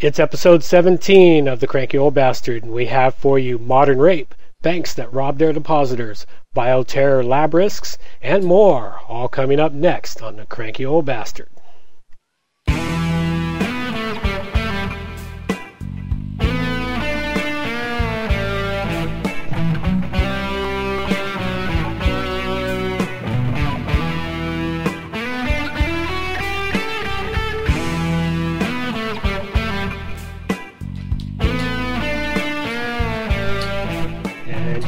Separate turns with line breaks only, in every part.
It's episode 17 of The Cranky Old Bastard, and we have for you modern rape, banks that rob their depositors, bioterror lab risks, and more, all coming up next on The Cranky Old Bastard.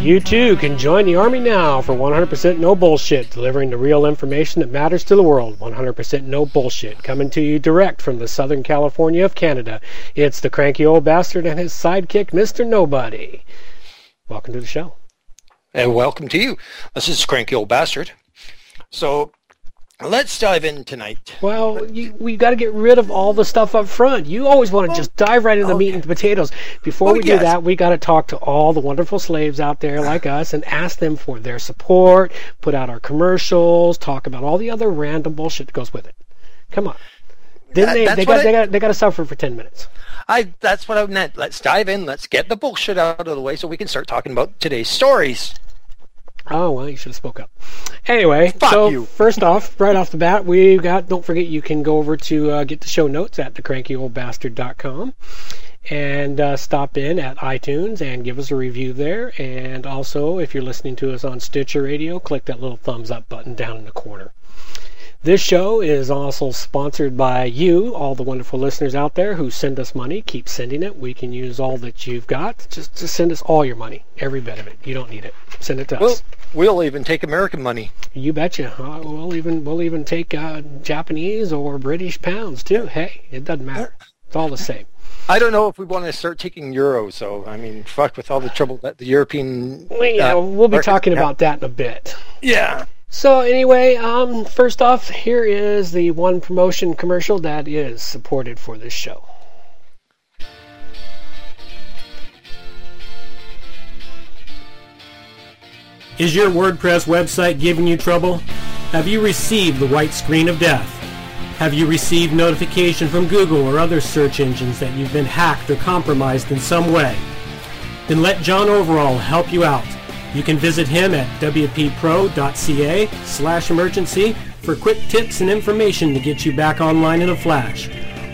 You too can join the Army now for 100% no bullshit, delivering the real information that matters to the world. 100% no bullshit, coming to you direct from the Southern California of Canada. It's the cranky old bastard and his sidekick, Mr. Nobody. Welcome to the show.
And welcome to you. This is Cranky Old Bastard. So let's dive in tonight.
Well, you, we got to get rid of all the stuff up front. You always want to just dive right into the meat and the potatoes. Before
Oh,
we do that, we got to talk to all the wonderful slaves out there like us and ask them for their support, put out our commercials, talk about all the other random bullshit that goes with it. Come on. Then
That-
they, they got
I-
they got they got to suffer for 10 minutes.
I that's what I meant. Let's dive in. Let's get the bullshit out of the way so we can start talking about today's stories.
Oh well, you should have spoke up. Anyway,
Fuck
so
you.
first off, right off the bat, we got. Don't forget, you can go over to uh, get the show notes at thecrankyoldbastard.com and uh, stop in at iTunes and give us a review there. And also, if you're listening to us on Stitcher Radio, click that little thumbs up button down in the corner. This show is also sponsored by you, all the wonderful listeners out there who send us money. Keep sending it. We can use all that you've got. Just, just send us all your money, every bit of it. You don't need it. Send it to
We'll
us.
we'll even take American money.
You betcha. Uh, we'll even we'll even take uh, Japanese or British pounds too. Hey, it doesn't matter. It's all the same.
I don't know if we want to start taking euros. So I mean, fuck with all the trouble that the European.
Well, yeah,
uh,
we'll be talking about that in a bit.
Yeah.
So anyway, um, first off, here is the one promotion commercial that is supported for this show.
Is your WordPress website giving you trouble? Have you received the white screen of death? Have you received notification from Google or other search engines that you've been hacked or compromised in some way? Then let John Overall help you out. You can visit him at wppro.ca slash emergency for quick tips and information to get you back online in a flash.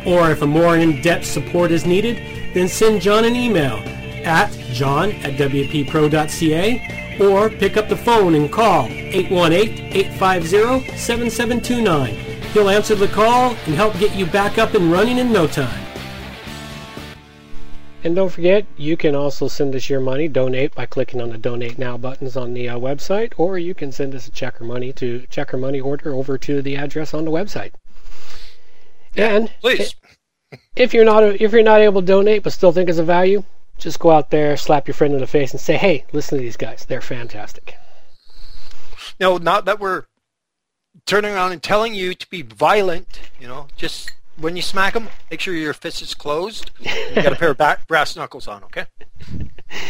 Or if a more in-depth support is needed, then send John an email at john at wppro.ca or pick up the phone and call 818-850-7729. He'll answer the call and help get you back up and running in no time.
And don't forget, you can also send us your money, donate by clicking on the donate now buttons on the uh, website, or you can send us a check or money to check or money order over to the address on the website. And
Please.
if you're not if you're not able to donate but still think it's a value, just go out there, slap your friend in the face, and say, "Hey, listen to these guys. They're fantastic."
No, not that we're turning around and telling you to be violent. You know, just when you smack them, make sure your fist is closed. You got a pair of ba- brass knuckles on. Okay.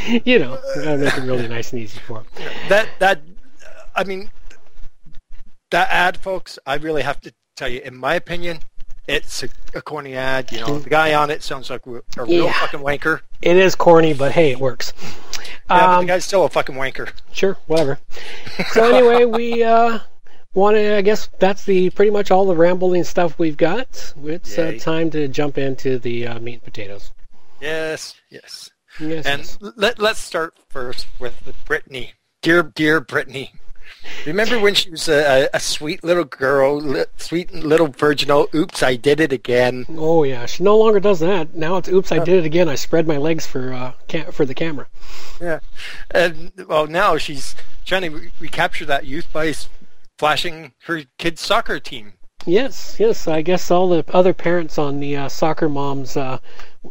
you know, we gotta make it really nice and easy for them.
That that I mean that ad, folks. I really have to tell you, in my opinion, it's a, a corny ad. You know, the guy on it sounds like a real
Yeah.
fucking wanker.
It is corny, but hey, it works.
Yeah, but
Um,
the guy's still a fucking wanker.
Sure, whatever. So anyway, we uh, want to. I guess that's the pretty much all the rambling stuff we've got. It's uh, time to jump into the uh, meat and potatoes.
Yes, yes.
Yes.
And
yes.
let, let's start first with Britney. Dear, dear Britney. Remember when she was a, a sweet little girl, li- sweet little virginal, oops, I did it again.
Oh yeah, she no longer does that. Now it's oops, I did it again. I spread my legs for uh, ca- for the camera.
Yeah. And, well, now she's trying to re- recapture that youth by flashing her kid's soccer team.
Yes, yes. I guess all the other parents on the uh, soccer mom's uh,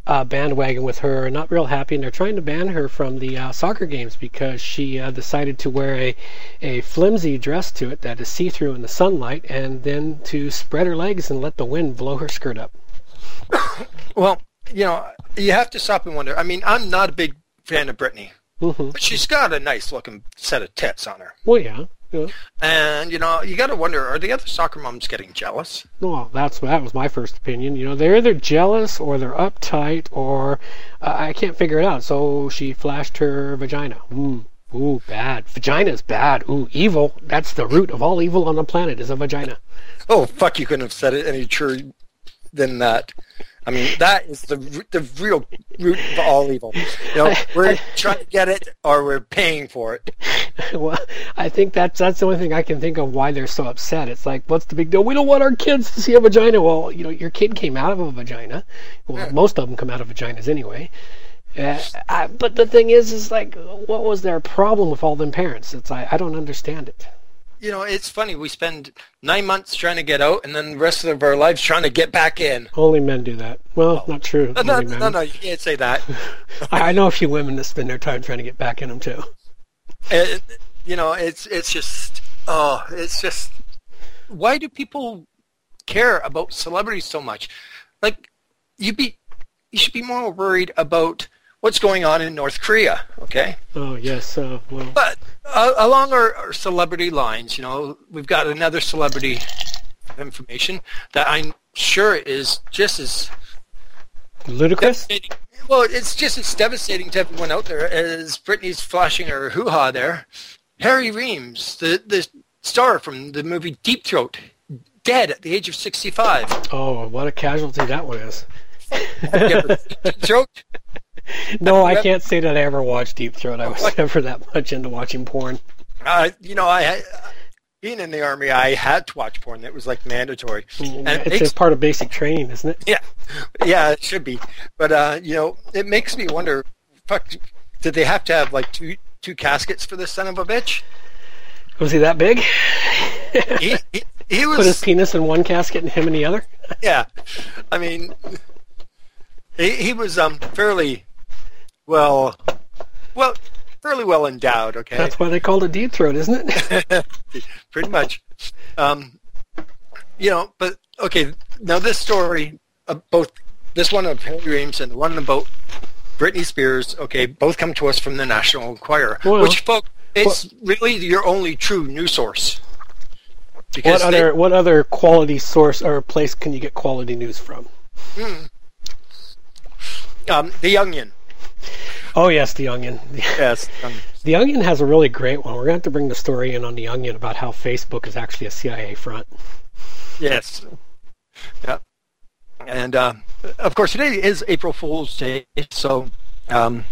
uh, bandwagon with her are not real happy, and they're trying to ban her from the uh, soccer games because she uh, decided to wear a, a flimsy dress to it that is see-through in the sunlight, and then to spread her legs and let the wind blow her skirt up.
Well, you know, you have to stop and wonder. I mean, I'm not a big fan of Britney,
hmm
but she's got a nice looking set of tits on her.
Well, yeah, Yeah.
And you know, you got to wonder: Are the other soccer moms getting jealous?
Well, that's that was my first opinion. You know, they're either jealous or they're uptight, or uh, I can't figure it out. So she flashed her vagina. Mm. Ooh, bad. Vagina is bad. Ooh, evil. That's the root of all evil on the planet is a vagina.
Oh fuck! You couldn't have said it any truer than that. I mean, that is the the real root of all evil. You know, we're trying to get it, or we're paying for it.
well, I think that's that's the only thing I can think of why they're so upset. It's like, what's the big deal? We don't want our kids to see a vagina. Well, you know, your kid came out of a vagina. Well,
Yeah.
most of them come out of vaginas anyway. Uh, I, but the thing is, is like, what was their problem with all them parents? It's like I don't understand it.
You know, it's funny. We spend nine months trying to get out, and then the rest of our lives trying to get back in.
Only men do that. Well, oh. not true.
No, no, no, no, you can't say that.
I, know a few women that spend their time trying to get back in them too.
You know, it's it's just oh, it's just why do people care about celebrities so much? Like you be you should be more worried about what's going on in North Korea, okay?
Oh yes. Uh, well,
But uh, along our, our celebrity lines, you know, we've got another celebrity information that I'm sure is just as
ludicrous.
Well, it's just as devastating to everyone out there as Britney's flashing her hoo-ha there. Harry Reams, the, the star from the movie Deep Throat, dead at the age of 65.
Oh, what a casualty that one is.
Have you ever seen Deep Throat?
No, I can't say that I ever watched Deep Throat. I was never that much into watching porn.
Uh, you know, I being in the army, I had to watch porn. It was like mandatory. And it
It's
makes
just part of basic training, isn't it?
Yeah, yeah, it should be. But uh, you know, it makes me wonder. Fuck, did they have to have like two two caskets for this son of a bitch?
Was he that big?
He he, he
Put his penis in one casket and him in the other?
Yeah, I mean, he he was um fairly well, well, fairly well endowed. Okay,
That's why they called it Deep Throat, isn't it?
pretty much. Um, you know, but okay. Now this story, uh, both this one of Harry Reams and the one about Britney Spears, okay, both come to us from the National Enquirer,
Well,
which, folks, it's really your only true news source.
what
Because they-
other what other quality source or place can you get quality news from?
Um, the Onion.
Oh yes, The Onion.
Yes.
The Onion has a really great one. We're going to have to bring the story in on The Onion about how Facebook is actually a CIA front.
yes. Yeah. And uh, of course, today is April Fool's Day, so um,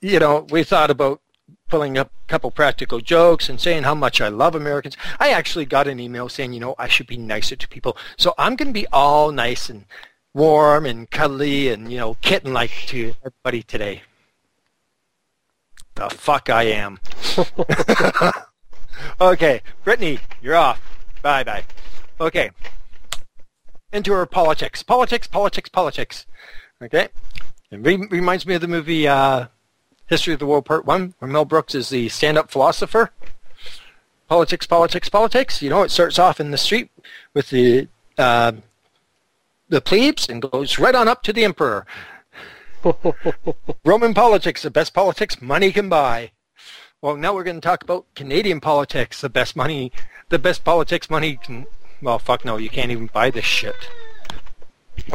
you know we thought about pulling up a couple practical jokes and saying how much I love Americans. I actually got an email saying, you know, I should be nicer to people. So I'm going to be all nice and warm and cuddly and, you know, kitten-like to everybody today. The fuck I am. okay, Britney, you're off. Bye-bye. Okay. Into our politics. Politics, politics, politics. Okay? It re- reminds me of the movie uh, History of the World Part 1, where Mel Brooks is the stand-up philosopher. Politics, politics, politics. You know, it starts off in the street with the uh, the plebes and goes right on up to the emperor. Roman politics, the best politics money can buy. Well, now we're going to talk about Canadian politics, the best money, the best politics money can. Well, fuck no, you can't even buy this shit.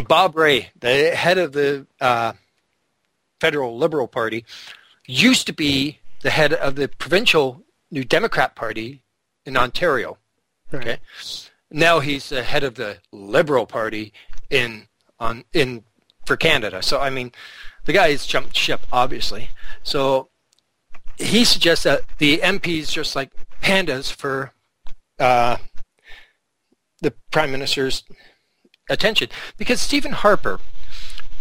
Bob Rae, the head of the uh, federal Liberal Party, used to be the head of the provincial New Democrat Party in Ontario.
Right.
Okay. Now he's the head of the Liberal Party in on in for Canada. So I mean, the guy has jumped ship, obviously. So he suggests that the MPs just like pandas for uh, the Prime Minister's attention because Stephen Harper,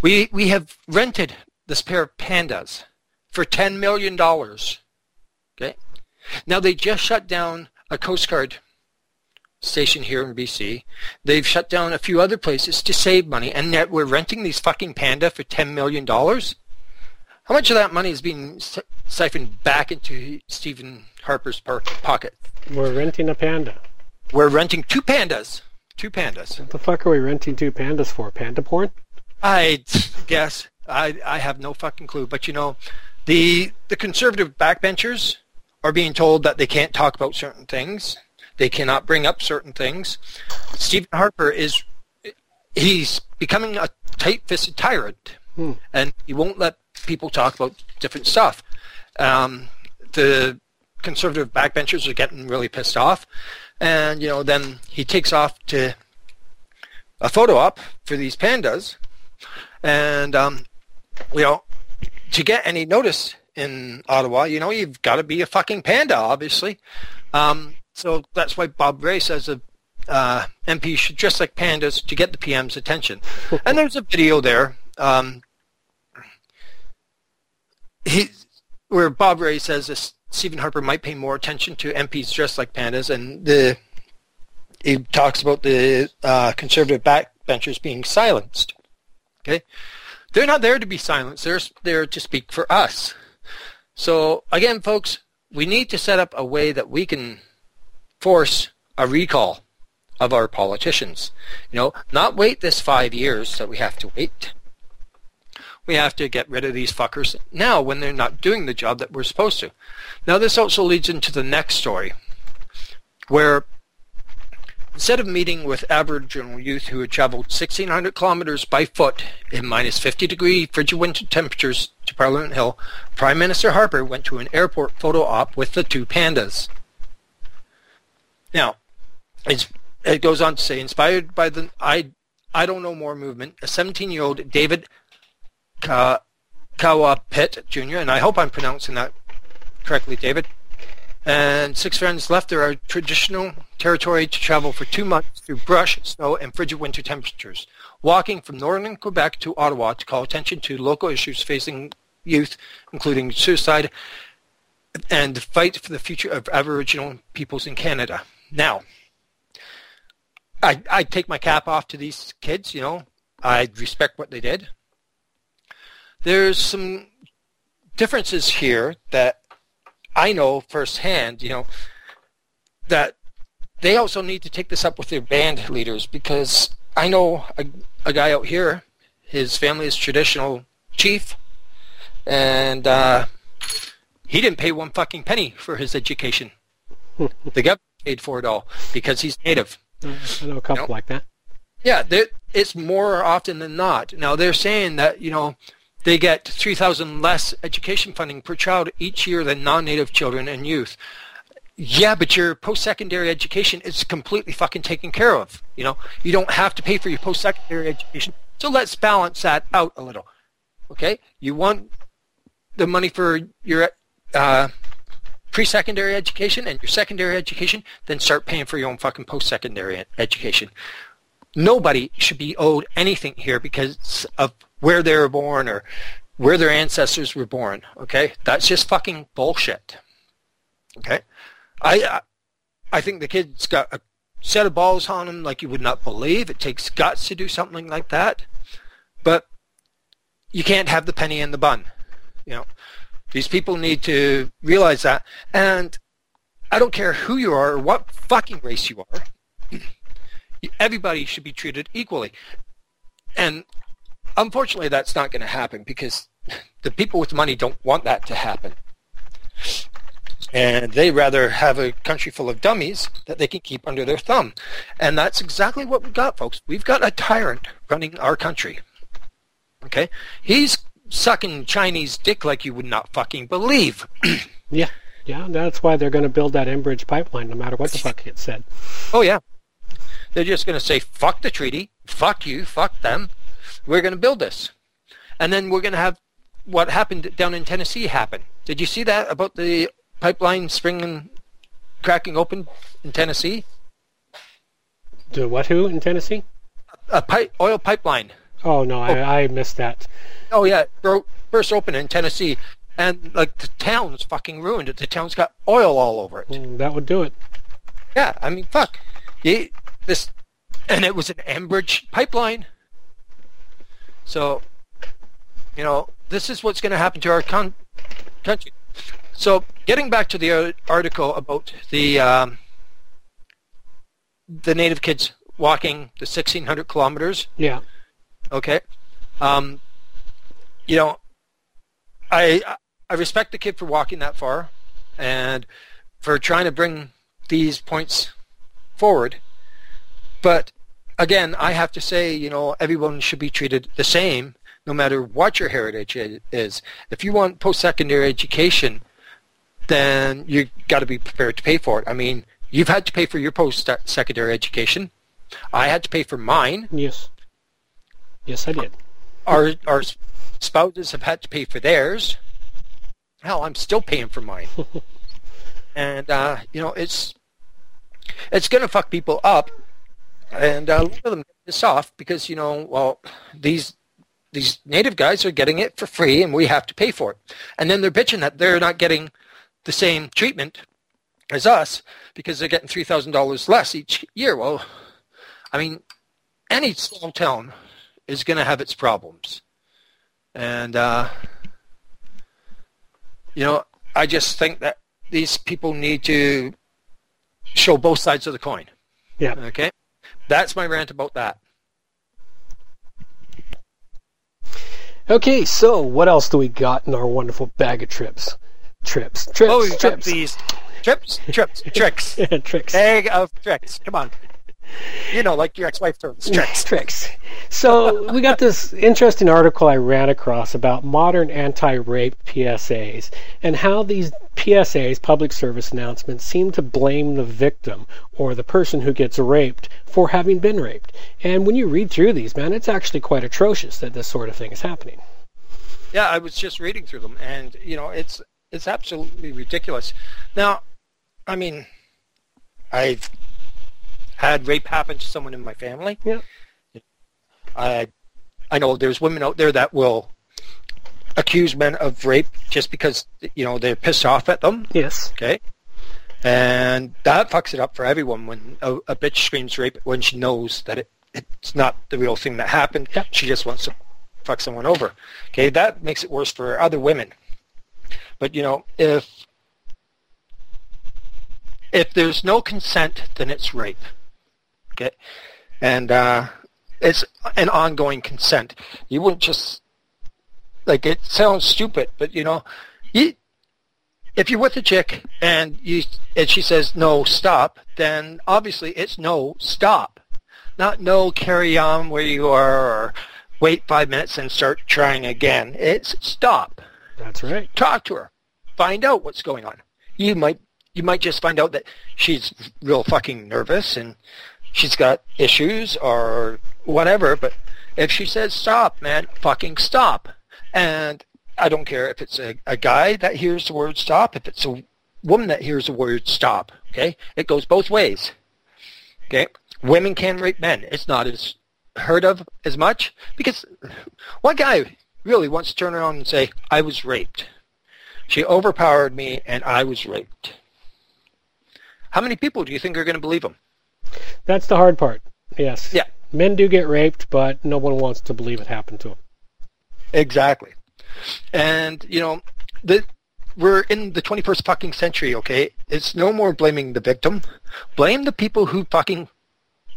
we we have rented this pair of pandas for ten million dollars. Okay, now they just shut down a Coast Guard station here in BC. They've shut down a few other places to save money, and yet we're renting these fucking panda for ten million dollars. How much of that money is being si- siphoned back into Stephen Harper's pocket?
We're renting a panda.
We're renting two pandas. Two pandas.
What the fuck are we renting two pandas for? Panda porn?
I guess I I have no fucking clue. But you know, the the conservative backbenchers are being told that they can't talk about certain things. They cannot bring up certain things. Stephen Harper is he's becoming a tight-fisted tyrant,
Hmm.
and he won't let people talk about different stuff. Um, the conservative backbenchers are getting really pissed off, and you know then he takes off to a photo op for these pandas, and um, you know to get any notice in Ottawa, you know you've got to be a fucking panda, obviously. Um, so that's why Bob Rae says a uh, MP should dress like pandas to get the PM's attention. and there's a video there. Um, he, where Bob Rae says this, Stephen Harper might pay more attention to MPs dressed like pandas, and the he talks about the uh, conservative backbenchers being silenced. Okay, they're not there to be silenced; they're there to speak for us. So again, folks, we need to set up a way that we can force a recall of our politicians. You know, not wait this five years that we have to wait. We have to get rid of these fuckers now when they're not doing the job that we're supposed to. Now this also leads into the next story, where instead of meeting with Aboriginal youth who had traveled 1,600 kilometers by foot in minus 50 degree frigid winter temperatures to Parliament Hill, Prime Minister Harper went to an airport photo op with the two pandas. Now, it goes on to say, inspired by the I, Idle No More movement, a 17-year-old David Ka, Kawapit Jr., and I hope I'm pronouncing that correctly, David, and six friends left their traditional territory to travel for two months through brush, snow, and frigid winter temperatures, walking from northern Quebec to Ottawa to call attention to local issues facing youth, including suicide, and fight for the future of Aboriginal peoples in Canada. Now, I, I take my cap off to these kids, you know. I respect what they did. There's some differences here that I know firsthand, you know, that they also need to take this up with their band leaders because I know a, a guy out here, his family is traditional chief, and uh, he didn't pay one fucking penny for his education. the government paid for it all because he's native.
Uh, I know a couple
Nope.
like that.
Yeah, it's more often than not. Now they're saying that you know they get 3,000 less education funding per child each year than non-native children and youth. Yeah, but your post-secondary education is completely fucking taken care of. You know, you don't have to pay for your post-secondary education. So let's balance that out a little. Okay, you want the money for your uh, pre-secondary education and your secondary education, then start paying for your own fucking post-secondary education. Nobody should be owed anything here because of where they were born or where their ancestors were born. Okay, that's just fucking bullshit. Okay, I I- think the kid's got a set of balls on him like you would not believe. It takes guts to do something like that, but you can't have the penny and the bun. You know, these people need to realize that. And I don't care who you are or what fucking race you are. Everybody should be treated equally. And unfortunately, that's not going to happen because the people with money don't want that to happen. And they rather have a country full of dummies that they can keep under their thumb. And that's exactly what we've got, folks. We've got a tyrant running our country. Okay? He's sucking Chinese dick like you would not fucking believe.
Yeah, yeah. That's why they're going to build that Enbridge pipeline, no matter what the fuck it said.
Oh yeah. They're just going to say, fuck the treaty, fuck you, fuck them. We're going to build this. And then we're going to have what happened down in Tennessee happen. Did you see that about the pipeline springing, cracking open in Tennessee?
Do what? Who in Tennessee?
A pipe, oil pipeline.
Oh no, I, I missed that.
Oh yeah, it burst open in Tennessee. And like the town's fucking ruined. The town's got oil all over it.
Mm, That would do it.
Yeah, I mean, fuck. You, this, and it was an Enbridge pipeline. So, you know, this is what's going to happen to our con- country. So, getting back to the article about the um, the native kids walking the 1,600 kilometers.
Yeah.
Okay. Um, you know, I I respect the kid for walking that far. and for trying to bring these points forward. But again, I have to say, you know, everyone should be treated the same no matter what your heritage is. If you want post-secondary education, then you got to be prepared to pay for it. I mean, you've had to pay for your post-secondary education. I had to pay for mine.
Yes. Yes, I did.
Our our spouses have had to pay for theirs. Hell, I'm still paying for mine. and uh, you know, it's it's going to fuck people up, and uh, a lot of them get pissed off because you know, well, these these native guys are getting it for free, and we have to pay for it, and then they're bitching that they're not getting the same treatment as us because they're getting three thousand dollars less each year. Well, I mean, any small town is going to have its problems, and uh, you know, I just think that these people need to show both sides of the coin.
Yeah.
Okay. That's my rant about that.
Okay, so what else do we got in our wonderful bag of trips? Trips, trips,
oh,
trips.
these trips, trips, tricks.
tricks.
Bag of tricks. Come on. You know, like your ex-wife terms, tricks.
tricks. So we got this interesting article I ran across about modern anti-rape PSAs and how these PSAs, public service announcements, seem to blame the victim or the person who gets raped for having been raped. And when you read through these, man, it's actually quite atrocious that this sort of thing is happening.
Yeah, I was just reading through them, and you know, it's it's absolutely ridiculous. Now, I mean, I've had rape happen to someone in my family.
Yeah.
I I know there's women out there that will accuse men of rape just because you know they're pissed off at them.
Yes.
Okay. And that fucks it up for everyone when a, a bitch screams rape when she knows that it, it's not the real thing that happened.
Yep.
She just wants to fuck someone over. Okay, that makes it worse for other women. But you know, if if there's no consent, then it's rape. Okay, and uh, it's an ongoing consent. You wouldn't just like it sounds stupid, but you know, you if you're with a chick and you and she says no stop, then obviously it's no stop, not no carry on where you are or wait five minutes and start trying again. It's stop.
That's right.
Talk to her. Find out what's going on. You might you might just find out that she's real fucking nervous and she's got issues or whatever, but if she says stop, man, fucking stop. And I don't care if it's a, a guy that hears the word stop, if it's a woman that hears the word stop, okay? It goes both ways. Okay? Women can rape men. It's not as heard of as much because one guy really wants to turn around and say, I was raped. She overpowered me and I was raped. How many people do you think are going to believe him?
That's the hard part. Yes.
Yeah.
Men do get raped, but no one wants to believe it happened to them.
Exactly. And, you know, the, we're in the 21st fucking century, okay? It's no more blaming the victim. Blame the people who fucking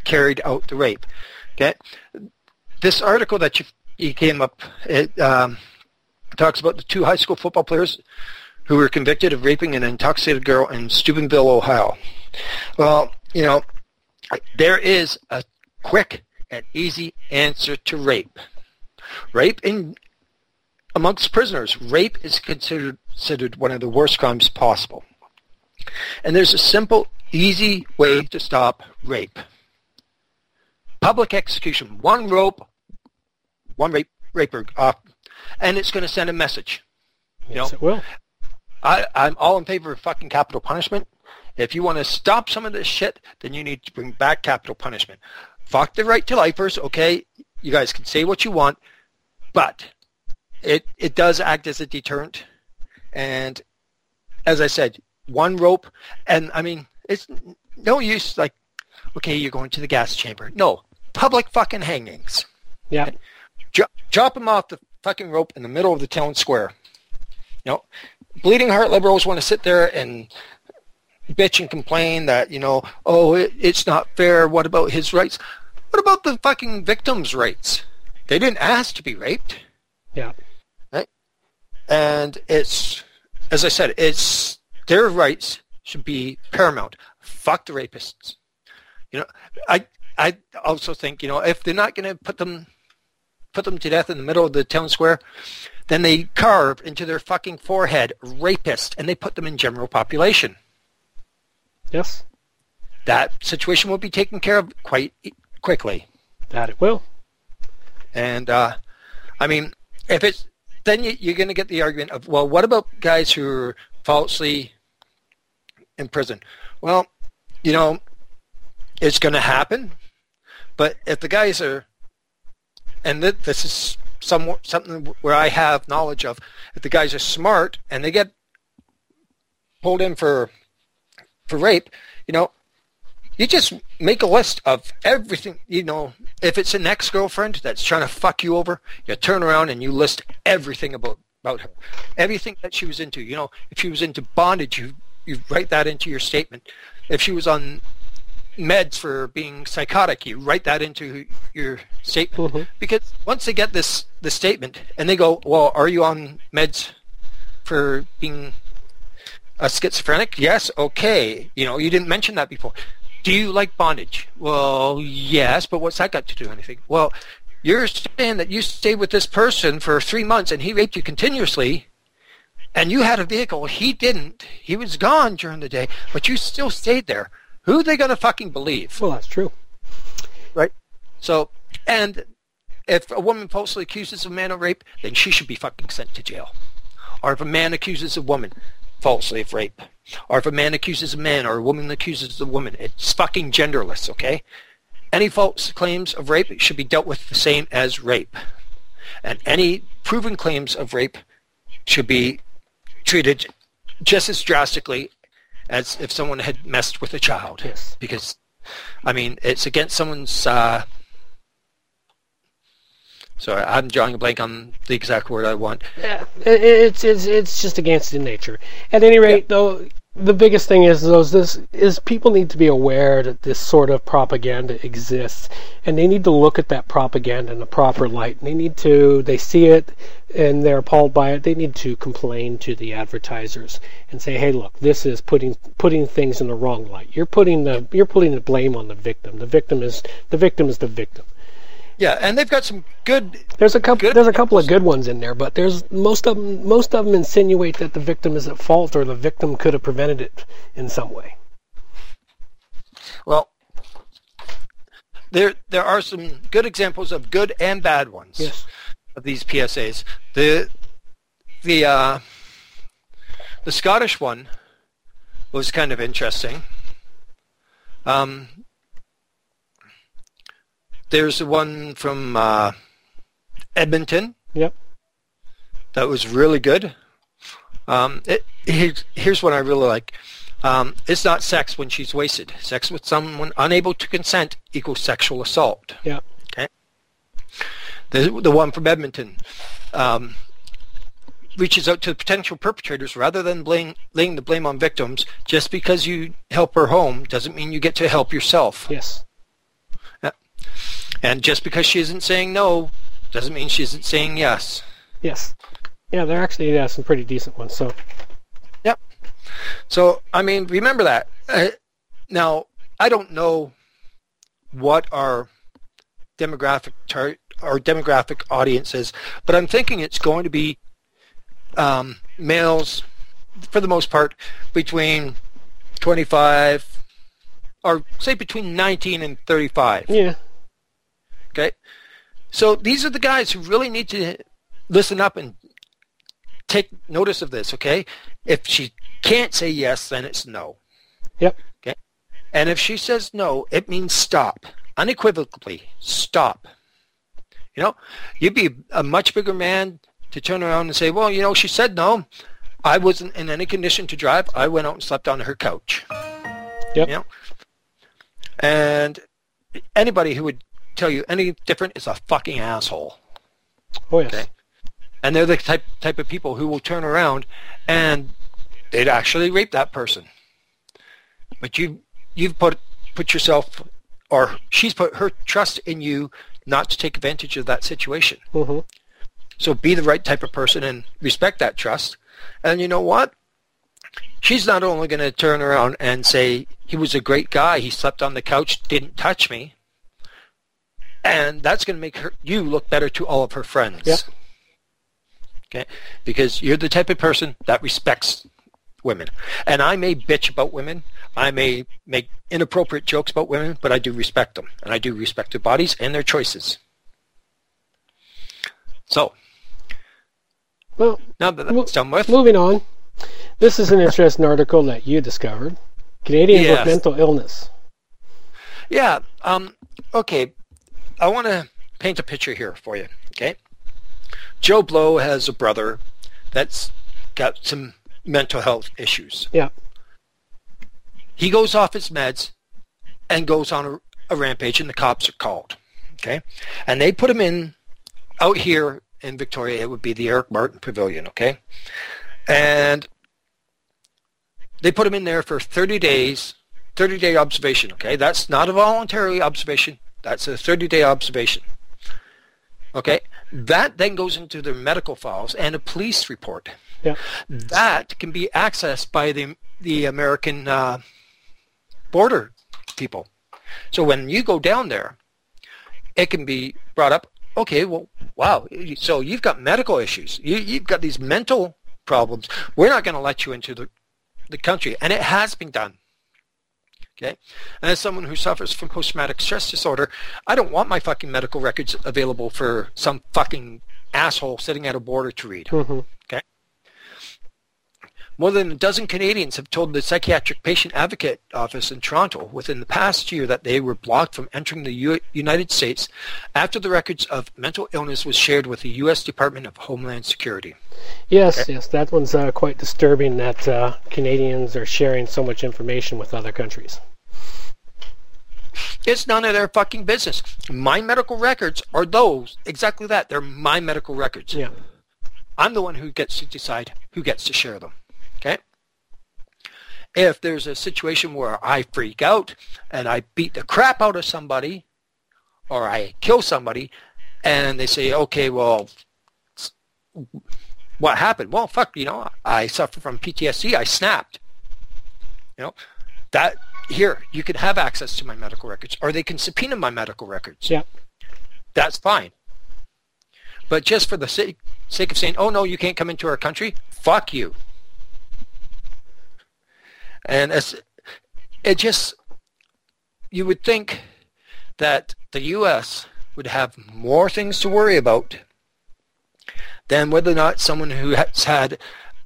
carried out the rape, okay? This article that you, you came up, it um, talks about the two high school football players who were convicted of raping an intoxicated girl in Steubenville, Ohio. Well, you know, there is a quick and easy answer to rape. Rape in amongst prisoners, rape is considered considered one of the worst crimes possible. And there's a simple, easy way to stop rape. Public execution. One rope, one rape raper off, and it's going to send a message. You
Yes,
know,
it will.
I, I'm all in favor of fucking capital punishment. If you want to stop some of this shit, then you need to bring back capital punishment. Fuck the right to lifers, okay? You guys can say what you want, but it it does act as a deterrent. And as I said, one rope, and I mean, it's no use like, okay, you're going to the gas chamber. No, public fucking hangings.
Yeah.
Dro- drop them off the fucking rope in the middle of the town square. You know, bleeding heart liberals want to sit there and bitch and complain that you know, oh, it, it's not fair. What about his rights? What about the fucking victims' rights? They didn't ask to be raped,
Yeah. Right?
And it's as I said, it's their rights should be paramount. Fuck the rapists. You know, I I also think you know if they're not going to put them put them to death in the middle of the town square, then they carve into their fucking forehead rapist and they put them in general population.
Yes,
That situation will be taken care of quite quickly.
that it will.
And uh, I mean, if it's then you, you're going to get the argument of, well, what about guys who are falsely in prison? Well, you know, it's going to happen. But if the guys are, and this is somewhat something where I have knowledge of, if the guys are smart and they get pulled in for for rape, you know, you just make a list of everything, you know, if it's an ex-girlfriend that's trying to fuck you over, you turn around and you list everything about, about her. Everything that she was into, you know, if she was into bondage, you, you write that into your statement. If she was on meds for being psychotic, you write that into your statement.
Mhm.
Because once they get this, this statement and they go, well, are you on meds for being a schizophrenic? Yes. Okay. You know, you didn't mention that before. Do you like bondage? Well, yes, but what's that got to do with anything? Well, you're saying that you stayed with this person for three months and he raped you continuously and you had a vehicle. He didn't. He was gone during the day, but you still stayed there. Who are they going to fucking believe?
Well, that's true.
Right? So, and if a woman falsely accuses a man of rape, then she should be fucking sent to jail. Or if a man accuses a woman falsely of rape, or if a man accuses a man or a woman accuses a woman, it's fucking genderless, okay? Any false claims of rape should be dealt with the same as rape. And any proven claims of rape should be treated just as drastically as if someone had messed with a child.
Yes.
Because, I mean, it's against someone's. Uh, sorry, I'm drawing a blank on the exact word I want.
Yeah, it's it's it's just against the nature. At any rate, though, the biggest thing is those this is people need to be aware that this sort of propaganda exists, and they need to look at that propaganda in a proper light. And they need to they see it and they're appalled by it. They need to complain to the advertisers and say, "Hey, look, this is putting putting things in the wrong light. You're putting the you're putting the blame on the victim. The victim is the victim is the victim."
Yeah, and they've got some good.
There's a couple. There's a couple of good ones in there, but there's most of them. Most of them insinuate that the victim is at fault, or the victim could have prevented it in some way.
Well, there there are some good examples of good and bad ones
Yes.
of these PSAs. The the uh, the Scottish one was kind of interesting. Um, there's the one from uh, Edmonton
Yep.
that was really good. Um, it, here's, here's what I really like. Um, it's not sex when she's wasted. Sex with someone unable to consent equals sexual assault.
Yeah.
Okay. The the one from Edmonton um, reaches out to potential perpetrators rather than blame, laying the blame on victims. Just because you help her home doesn't mean you get to help yourself.
Yes.
And just because she isn't saying no doesn't mean she isn't saying yes.
Yes. Yeah, they're actually yeah, some pretty decent ones. So
Yep. So, I mean, remember that. Uh, now, I don't know what our demographic tar- our demographic audience is, but I'm thinking it's going to be um, males, for the most part, between 25 or say between 19 and 35.
yeah,
Okay. So these are the guys who really need to listen up and take notice of this, okay? If she can't say yes, then it's no.
Yep.
Okay. And if she says no, it means stop. Unequivocally, stop. You know, you'd be a much bigger man to turn around and say, well, you know, she said no. I wasn't in any condition to drive. I went out and slept on her couch.
Yep.
You know? And anybody who would tell you any different is a fucking asshole.
oh yes,
Okay. And they're the type type of people who will turn around and they'd actually rape that person. But you you've put put yourself or she's put her trust in you not to take advantage of that situation.
hmm
So be the right type of person and respect that trust. And you know what? she's not only going to turn around and say he was a great guy, he slept on the couch, didn't touch me, and that's going to make her you look better to all of her friends.
Yep.
Okay, because you're the type of person that respects women, and I may bitch about women, I may make inappropriate jokes about women, but I do respect them, and I do respect their bodies and their choices. So
Well,
now that that's done with,
moving on. This is an interesting article that you discovered. Canadians
Yes.
with mental illness.
Yeah. Um, okay. I want to paint a picture here for you. Okay. Joe Blow has a brother that's got some mental health issues.
Yeah.
He goes off his meds and goes on a, a rampage, and the cops are called. Okay. And they put him in out here in Victoria. It would be the Eric Martin Pavilion. Okay. And they put him in there for 30 days 30 day observation, okay? That's not a voluntary observation. That's a 30 day observation. Okay? That then goes into their medical files and a police report.
Yeah.
That can be accessed by the, the American uh, border people. So when you go down there, it can be brought up, okay, well, wow, so you've got medical issues. You, you've got these mental problems. We're not going to let you into the, the country. And it has been done. Okay. And as someone who suffers from post-traumatic stress disorder, I don't want my fucking medical records available for some fucking asshole sitting at a border to read.
hmm
Okay. More than a dozen Canadians have told the Psychiatric Patient Advocate Office in Toronto within the past year that they were blocked from entering the U- United States after the records of mental illness was shared with the U.S. Department of Homeland Security.
Yes, yes, that one's uh, quite disturbing that uh, Canadians are sharing so much information with other countries.
It's none of their fucking business. My medical records are those, exactly that. They're my medical records.
Yeah.
I'm the one who gets to decide who gets to share them. If there's a situation where I freak out and I beat the crap out of somebody or I kill somebody and they say, okay, well, what happened? Well, fuck, you know, I suffer from PTSD. I snapped. You know, that here, you can have access to my medical records or they can subpoena my medical records
Yeah.
that's fine. But just for the sake, sake of saying, oh no, you can't come into our country, fuck you. And as it just, you would think that the U.S. would have more things to worry about than whether or not someone who has had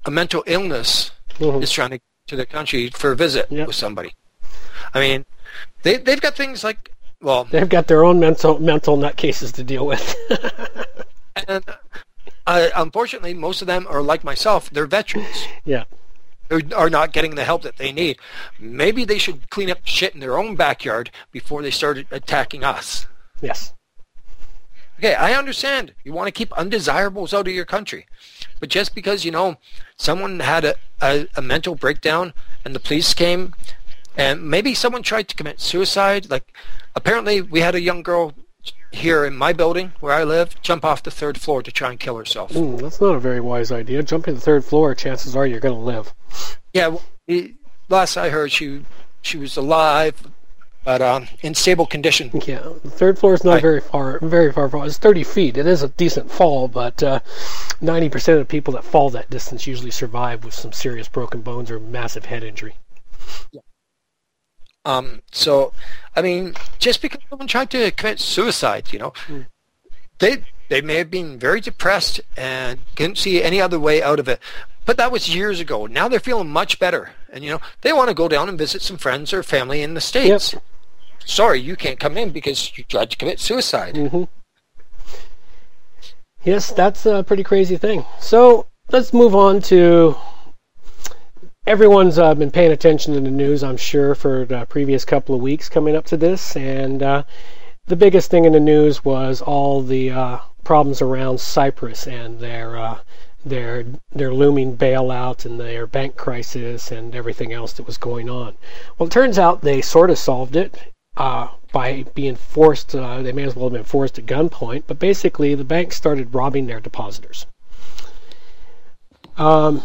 a mental illness
Mhm.
is trying to to the country for a visit
Yep.
with somebody. I mean, they they've got things like well,
They've got their own mental mental nutcases to deal with.
And uh, unfortunately, most of them are like myself. They're veterans
yeah.
Are not getting the help that they need. Maybe they should clean up shit in their own backyard before they start attacking us.
Yes.
Okay, I understand. You want to keep undesirables out of your country. But just because, you know, someone had a, a, a mental breakdown and the police came and maybe someone tried to commit suicide, like apparently we had a young girl here in my building where I live jump off the third floor to try and kill herself.
Mm, that's not a very wise idea. Jumping the third floor, chances are you're going to live.
Yeah, it, last I heard, she she was alive, but um, in stable condition.
Yeah, the third floor is not
Right.
very far, very far from. It's 30 feet. It is a decent fall, but uh, 90% of people that fall that distance usually survive with some serious broken bones or massive head injury.
Um, so, I mean, just because someone tried to commit suicide, you know, they they may have been very depressed and couldn't see any other way out of it. But that was years ago. Now they're feeling much better, and you know, they want to go down and visit some friends or family in the states. Sorry, you can't come in because you tried to commit suicide.
hmm Yes, that's a pretty crazy thing. So let's move on to. Everyone's uh, been paying attention to the news, I'm sure, for the previous couple of weeks coming up to this, and uh, the biggest thing in the news was all the uh, problems around Cyprus and their uh, their their looming bailout and their bank crisis and everything else that was going on. Well, it turns out they sort of solved it uh, by being forced. Uh, they may as well have been forced at gunpoint, but basically the banks started robbing their depositors. Um,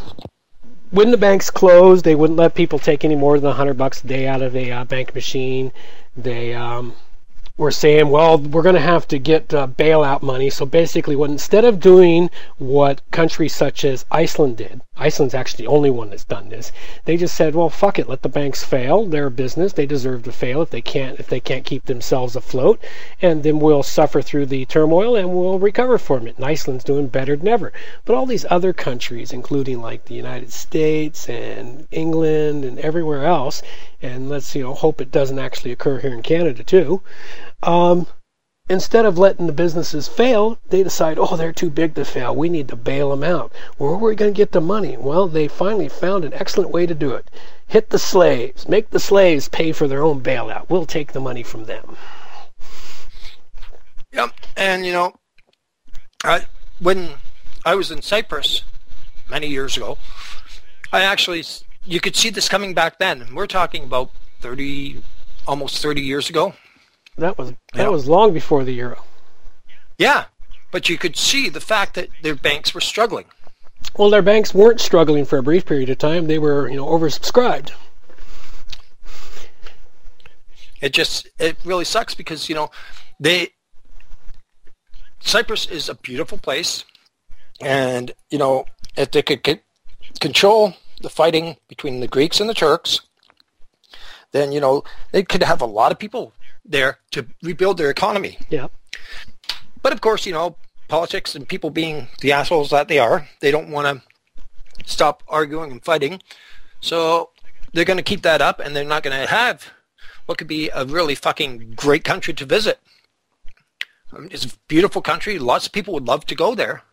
when the banks closed, they wouldn't let people take any more than a hundred bucks a day out of a uh, bank machine. They um, were saying, well, we're going to have to get uh, bailout money. So basically, what instead of doing what countries such as Iceland did, Iceland's actually the only one that's done this. They just said, well, fuck it, let the banks fail. They're a business; they deserve to fail if they can't if they can't keep themselves afloat, and then we'll suffer through the turmoil and we'll recover from it. And Iceland's doing better than ever. But all these other countries, including like the United States and England and everywhere else, and let's you know hope it doesn't actually occur here in Canada too. Um, instead of letting the businesses fail, they decide, oh, they're too big to fail. We need to bail them out. Where are we going to get the money? Well, they finally found an excellent way to do it. Hit the slaves. Make the slaves pay for their own bailout. We'll take the money from them.
Yep. And, you know, I, when I was in Cyprus many years ago, I actually, you could see this coming back then. We're talking about 30, almost 30 years ago.
That was that
Yeah.
was long before the euro.
Yeah. But you could see the fact that their banks were struggling.
Well, their banks weren't struggling for a brief period of time. They were, you know, oversubscribed.
It just it really sucks because you know they Cyprus is a beautiful place, and you know if they could c- control the fighting between the Greeks and the Turks, then you know they could have a lot of people there to rebuild their economy.
Yeah.
But of course, you know politics and people being the assholes that they are, they don't want to stop arguing and fighting, so they're going to keep that up, and they're not going to have what could be a really fucking great country to visit. Um, It's a beautiful country. Lots of people would love to go there.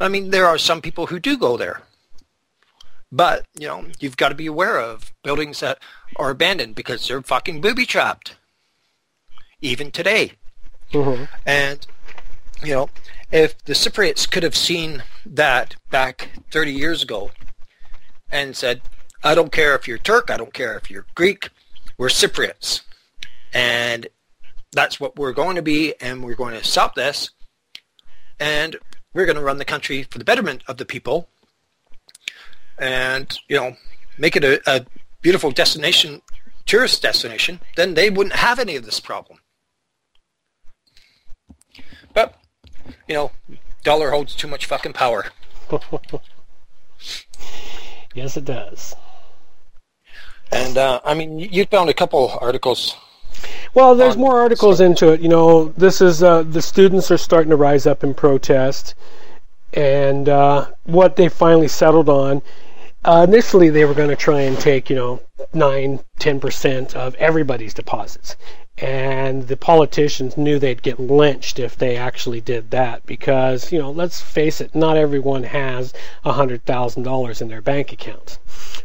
I mean, there are some people who do go there. But, you know, you've got to be aware of buildings that are abandoned because they're fucking booby-trapped. Even today.
hmm
And, you know, if the Cypriots could have seen that back 30 years ago and said, I don't care if you're Turk, I don't care if you're Greek, we're Cypriots. And that's what we're going to be, and we're going to stop this. And we're going to run the country for the betterment of the people. And, you know, make it a, a beautiful destination, tourist destination, then they wouldn't have any of this problem. But, you know, dollar holds too much fucking power.
Yes, it does.
And, uh, I mean, you- found a couple articles.
Well, there's more articles into it. You know, this is uh, the students are starting to rise up in protest, and uh, what they finally settled on. Uh, initially, they were going to try and take, you know, nine, ten percent of everybody's deposits, and the politicians knew they'd get lynched if they actually did that because, you know, let's face it, not everyone has a hundred thousand dollars in their bank accounts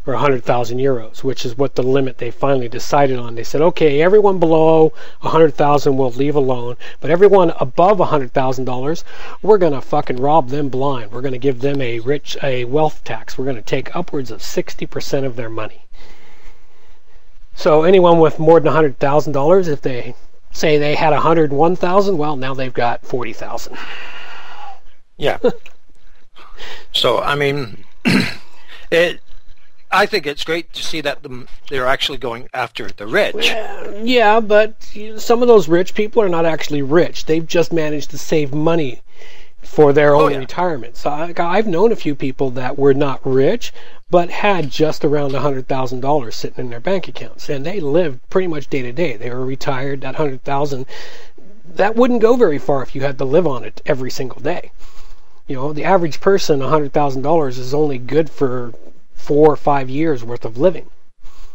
or 100,000 euros, which is what the limit they finally decided on. They said, okay, everyone below 100,000 we'll leave alone, but everyone above $100,000, we're going to fucking rob them blind. We're going to give them a rich a wealth tax. We're going to take upwards of 60% of their money. So anyone with more than $100,000, if they say they had 101,000, well, now they've got 40,000.
Yeah. so, I mean, it. I think it's great to see that they're actually going after the rich.
Yeah, but some of those rich people are not actually rich. They've just managed to save money for their oh, own
yeah.
retirement. So I, I've known a few people that were not rich, but had just around a hundred thousand dollars sitting in their bank accounts, and they lived pretty much day to day. They were retired. That hundred thousand, that wouldn't go very far if you had to live on it every single day. You know, the average person, a hundred thousand dollars is only good for four or five years worth of living,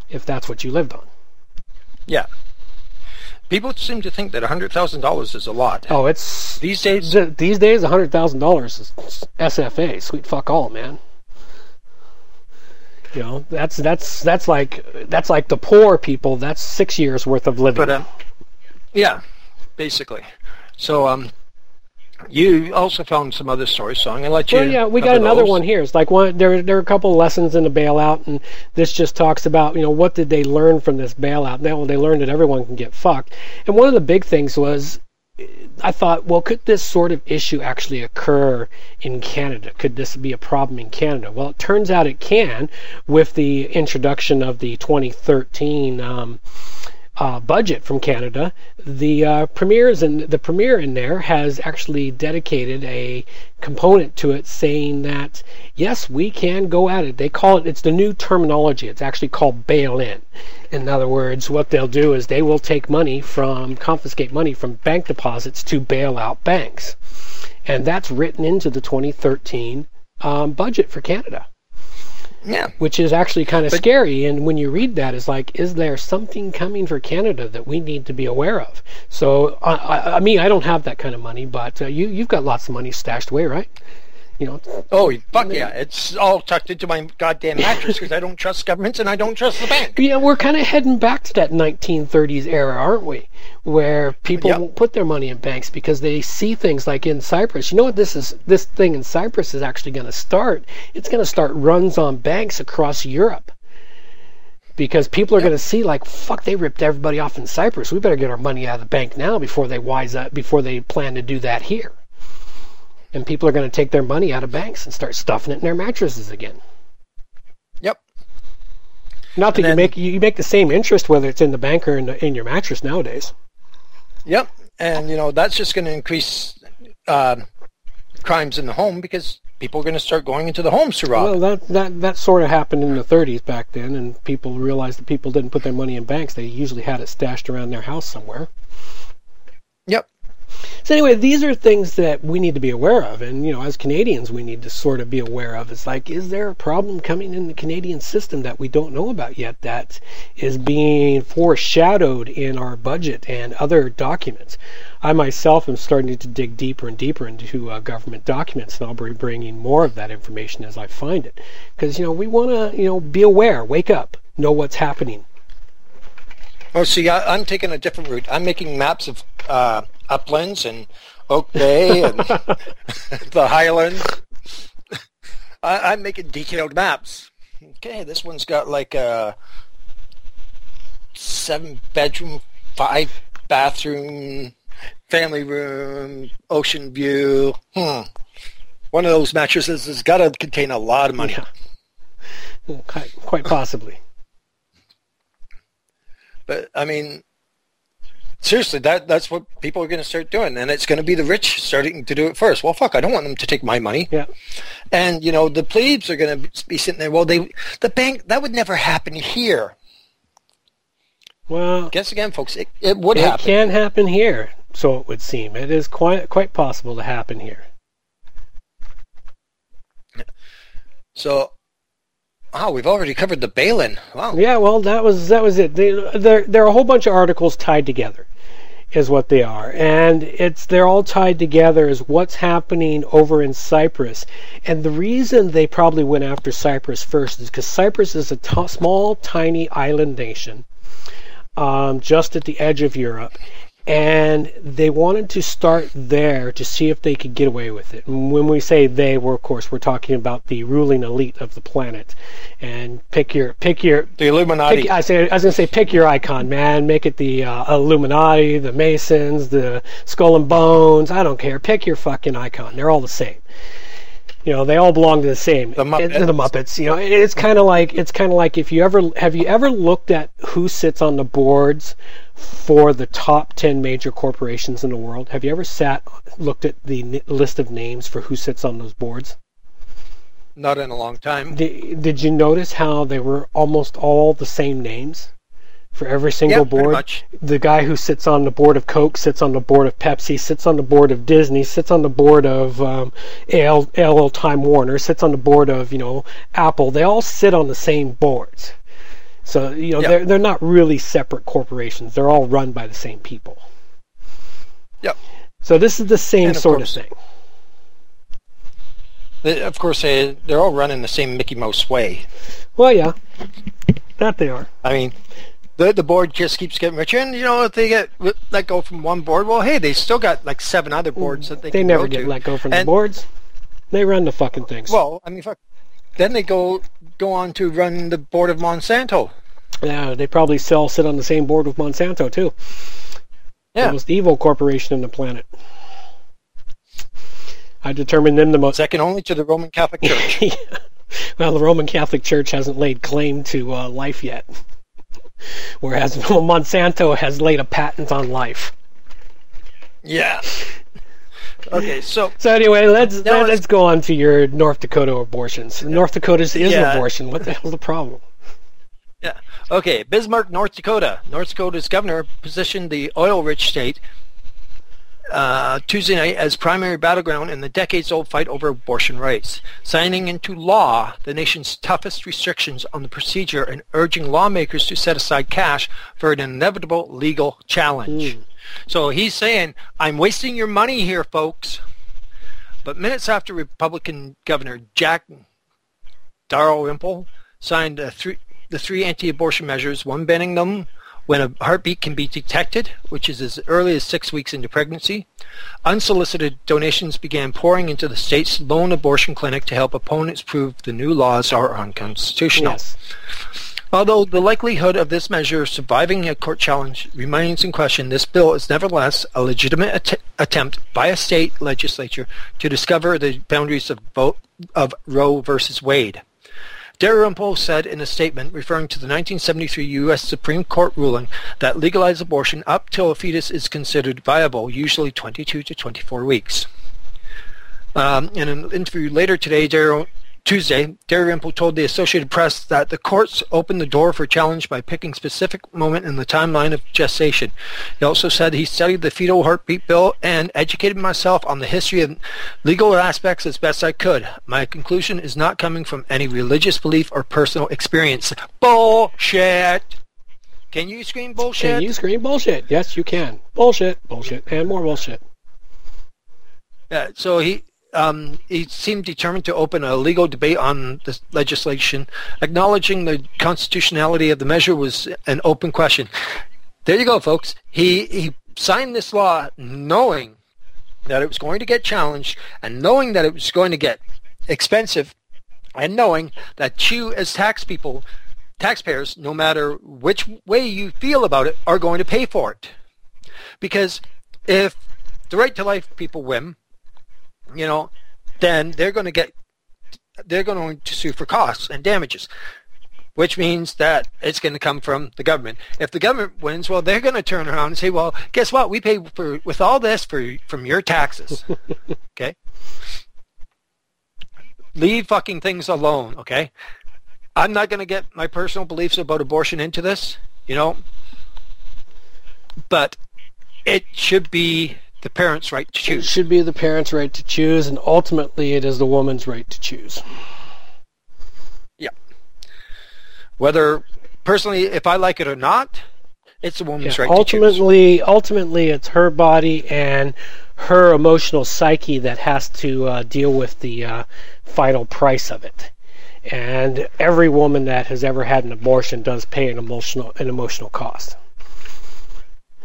if that's what you lived on.
Yeah. People seem to think that $100,000 is a lot.
Oh, it's
These days,
these days, a hundred thousand dollars is SFA, sweet fuck all, man. You know, that's that's that's like that's like the poor people. That's six years worth of living.
but um, yeah, basically. So um, you also found some other stories, so I'm going to let you.
well, yeah, we got another
those.
one here. It's like one. There, there are a couple lessons in the bailout, and this just talks about you know what did they learn from this bailout. Now, well, they learned that everyone can get fucked, and one of the big things was I thought, well, could this sort of issue actually occur in Canada? Could this be a problem in Canada? Well, it turns out it can with the introduction of the 2013 um, uh, budget from Canada, the uh, premiers and the premier in there has actually dedicated a component to it, saying that yes, we can go at it. They call it. It's the new terminology. It's actually called bail-in. In other words, what they'll do is they will take money from confiscate money from bank deposits to bail out banks, and that's written into the 2013 um, budget for Canada.
Yeah.
Which is actually kind of scary. And when you read that, it's like, is there something coming for Canada that we need to be aware of? So, I, I, I mean, I don't have that kind of money, but uh, you, you've got lots of money stashed away, right? You know.
Oh, fuck yeah. It's all tucked into my goddamn mattress because I don't trust governments and I don't trust the bank.
Yeah, we're kind of heading back to that 1930s era, aren't we? Where people
Yep.
won't put their money in banks because they see things like in Cyprus. You know what this is? This thing in Cyprus is actually going to start. It's going to start runs on banks across Europe. Because people are going to see like, fuck, they ripped everybody off in Cyprus. We better get our money out of the bank now before they wise up, before they plan to do that here. And people are going to take their money out of banks and start stuffing it in their mattresses again.
Yep.
Not that
And
you make you make the same interest whether it's in the bank or in, the, in your mattress nowadays.
Yep. And, you know, that's just going to increase uh, crimes in the home because people are going to start going into the homes to rob.
Well, that that that sort of happened in the 30s back then, and people realized that people didn't put their money in banks; they usually had it stashed around their house somewhere. So anyway, these are things that we need to be aware of, and you know, as Canadians, we need to sort of be aware of. It's like, is there a problem coming in the Canadian system that we don't know about yet that is being foreshadowed in our budget and other documents? I myself am starting to dig deeper and deeper into uh, government documents, and I'll be bringing more of that information as I find it, because you know, we want to you know be aware, wake up, know what's happening.
Oh, see, I, I'm taking a different route. I'm making maps of uh, uplands and Oak Bay and the Highlands. I, I'm making detailed maps. Okay, this one's got like a seven bedroom, five bathroom, family room, ocean view. Hmm. One of those mattresses has got to contain a lot of money.
Yeah. Quite, quite possibly.
But I mean, seriously, that that's what people are going to start doing, and it's going to be the rich starting to do it first. Well, fuck, I don't want them to take my money,
Yeah.
and you know the plebes are going to be sitting there. Well, they the bank that would never happen here.
Well,
Guess again, folks, it, it would happen.
it
happen.
can happen here, so it would seem. It is quite quite possible to happen here.
So, oh, we've already covered the bail-in. Wow.
Yeah, well, that was that was it. They, there there are a whole bunch of articles tied together, is what they are, and it's they're all tied together as what's happening over in Cyprus. And the reason they probably went after Cyprus first is because Cyprus is a t- small, tiny island nation, um, just at the edge of Europe. And they wanted to start there to see if they could get away with it. And when we say they, we're of course we're talking about the ruling elite of the planet. And pick your pick your
The Illuminati.
Pick, I, say, I was going to say, pick your icon, man. Make it the uh, Illuminati, the Masons, the Skull and Bones. I don't care. Pick your fucking icon. They're all the same. You know, they all belong to the same.
The Muppets.
The Muppets. You know, it- it's kind of like it's kind of like if you ever have you ever looked at who sits on the boards for the top ten major corporations in the world? Have you ever sat looked at the n- list of names for who sits on those boards?
Not in a long time.
Did, did you notice how they were almost all the same names for every single
pretty
board? The guy who sits on the board of Coke sits on the board of Pepsi, sits on the board of Disney, sits on the board of um, AL, AL Time Warner, sits on the board of you know Apple. They all sit on the same boards. So you know
Yeah.
they're they're not really separate corporations. They're all run by the same people.
Yep.
So this is the same
of
sort
course-
of thing.
They, of course, they, they're all run in the same Mickey Mouse way.
Well, yeah, that they are.
I mean, the the board just keeps getting richer, and you know if they get let go from one board, well, hey, they still got like seven other boards that they,
They never get
to.
let go from the boards. They run the fucking things.
Well, I mean, fuck. Then they go go on to run the board of Monsanto.
Yeah, they probably still sit on the same board with Monsanto too.
Yeah.
The most evil corporation on the planet. I determined them the most.
Second only to the Roman Catholic Church. yeah.
well, the Roman Catholic Church hasn't laid claim to uh, life yet, whereas Monsanto has laid a patent on life.
yeah. Okay, so
So anyway, let's let's
it's-
go on to your North Dakota abortions. North Dakota's is
Yeah.
an abortion. What the hell's the problem?
Yeah. Okay, Bismarck, North Dakota. North Dakota's governor positioned the oil-rich state uh, Tuesday night as primary battleground in the decades-old fight over abortion rights, signing into law the nation's toughest restrictions on the procedure and urging lawmakers to set aside cash for an inevitable legal challenge. So he's saying, I'm wasting your money here, folks. But minutes after Republican Governor Jack Dalrymple signed the three anti-abortion measures, one banning them when a heartbeat can be detected, which is as early as six weeks into pregnancy. Unsolicited donations began pouring into the state's lone abortion clinic to help opponents prove the new laws are unconstitutional.
Yes.
Although the likelihood of this measure surviving a court challenge remains in question, this bill is nevertheless a legitimate att- attempt by a state legislature to discover the boundaries of, vote, of Roe versus Wade. Dalrymple said in a statement referring to the 1973 U.S. Supreme Court ruling that legalized abortion up till a fetus is considered viable, usually 22 to 24 weeks. Um, in an interview later today, Tuesday, Dalrymple told the Associated Press that the courts opened the door for challenge by picking specific moment in the timeline of gestation. He also said he studied the fetal heartbeat bill and educated myself on the history and legal aspects as best I could. My conclusion is not coming from any religious belief or personal experience. Bullshit! Can you scream bullshit?
Can you scream bullshit? Yes, you can. Bullshit, bullshit, and more bullshit.
Yeah, so he um, he seemed determined to open a legal debate on the legislation, acknowledging the constitutionality of the measure was an open question. There you go, folks. He he signed this law knowing that it was going to get challenged and knowing that it was going to get expensive and knowing that you as tax people taxpayers no matter which way you feel about it are going to pay for it because if the right to life people win you know, then they're going to get, they're going to sue for costs and damages, which means that it's going to come from the government. If the government wins, well, they're going to turn around and say, well, guess what? We pay for with all this for from your taxes. okay. Leave fucking things alone. Okay. I'm not going to get my personal beliefs about abortion into this, you know, but it should be the parents' right to choose.
It should be the parents' right to choose, and ultimately it is the woman's right to choose. Yeah.
Whether personally, if I like it or not, it's a woman's
Yeah,
right to choose.
ultimately, ultimately, it's her body and her emotional psyche that has to uh, deal with the uh, final price of it. And every woman that has ever had an abortion does pay an emotional an emotional cost.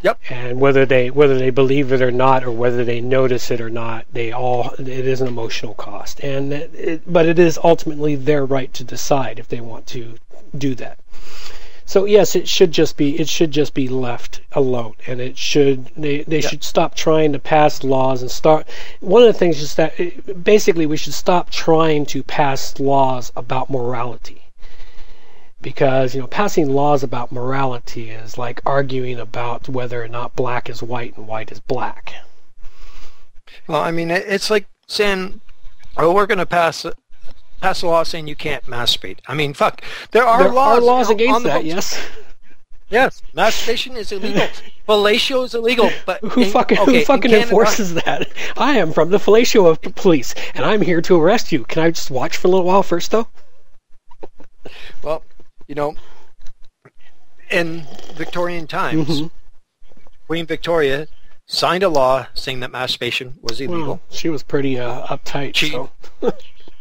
Yep.
And whether they whether they believe it or not, or whether they notice it or not, they all it is an emotional cost. And it, it, but it is ultimately their right to decide if they want to do that. So yes, it should just be it should just be left alone, and it should they they should stop trying to pass laws and start. One of the things is that it, basically we should stop trying to pass laws about morality, because you know passing laws about morality is like arguing about whether or not black is white and white is black.
Well, I mean, it's like saying, "Oh, we're going to pass pass a law saying you can't masturbate." I mean, fuck. There are
there
laws,
are laws against that,
books.
yes.
Yes, masturbation is illegal. Fellatio is illegal, but
Who
in-
fucking
okay,
who
in
fucking enforces that? I am from the fellatio of police, and I'm here to arrest you. Can I just watch for a little while first, though?
Well, you know, in Victorian times,
Mhm.
Queen Victoria signed a law saying that masturbation was illegal.
Well, she was pretty uh, uptight.
She-
so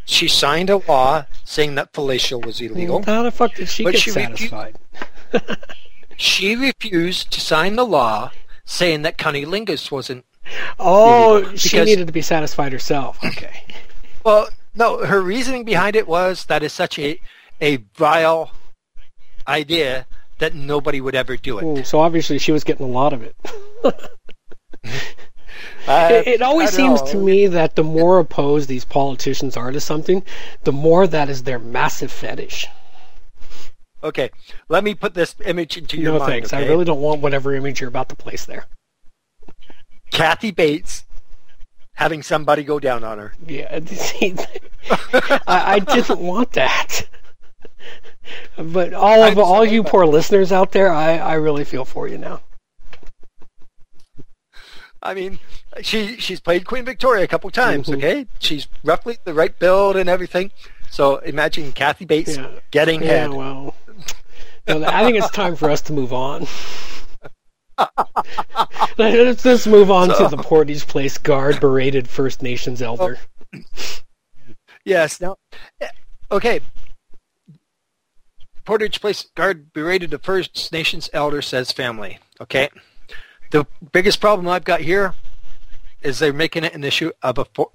She signed a law saying that fellatio was illegal.
how the fuck did she
But
get
she refu-
satisfied?
She refused to sign the law saying that cunnilingus wasn't.
Oh, she needed to be satisfied herself. Okay.
Well, no, her reasoning behind it was that it's such a, a vile idea that nobody would ever do it.
Ooh, so obviously she was getting a lot of it. Uh, it, it, always seems to me that the more opposed these politicians are to something, the more that is their massive fetish.
Okay, let me put this image into your
no,
mind.
No thanks.
Okay?
I really don't want whatever image you're about to place there.
Kathy Bates having somebody go down on her.
Yeah, see, I, I didn't want that. But all of all you poor listeners out there, I, I really feel for you now.
I mean, she she's played Queen Victoria a couple times.
Mhm.
Okay, she's roughly the right build and everything. So imagine Kathy Bates
Yeah.
getting
Yeah,
head.
well, no, I think it's time for us to move on. let's, let's move on
So-
to the Portage Place guard berated First Nations elder.
Yes. Now, eh, okay. Portage Place guard berated the First Nations elder says family. Okay. The biggest problem I've got here is they're making it an issue of a fo-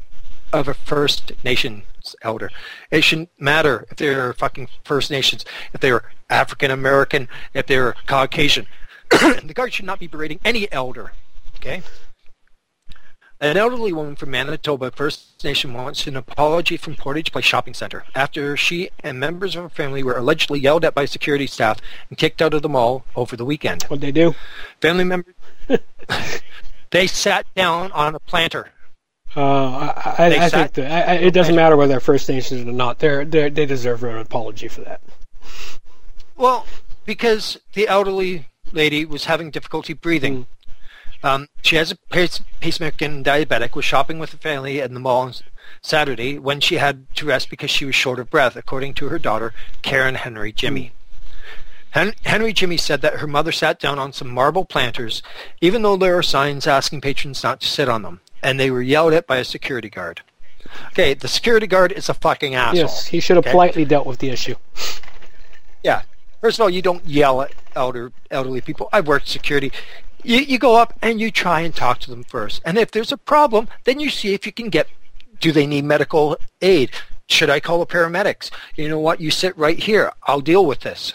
of a First Nations elder. It shouldn't matter if they're fucking First Nations, if they're African American, if they're Caucasian. the guard should not be berating any elder. Okay. An elderly woman from Manitoba First Nation wants an apology from Portage Place Shopping Center after she and members of her family were allegedly yelled at by security staff and kicked out of the mall over the weekend.
What'd they do?
Family members, they sat down on a planter.
Uh, I, I, I think that I, I, it doesn't matter whether they're First Nations or not. They're, they're they deserve an apology for that.
Well, because the elderly lady was having difficulty breathing. Um, she has a pace, pacemaker and diabetic, was shopping with the family at the mall on Saturday when she had to rest because she was short of breath, according to her daughter, Karen Henry Jimmy. Hen- Henry Jimmy said that her mother sat down on some marble planters, even though there are signs asking patrons not to sit on them, and they were yelled at by a security guard. Okay, the security guard is a fucking asshole.
Yes, he should have
Okay?
politely dealt with the issue.
Yeah. First of all, you don't yell at elder elderly people. I've worked security. You, you go up and you try and talk to them first. And if there's a problem, then you see if you can get, do they need medical aid? Should I call the paramedics? You know what? You sit right here. I'll deal with this.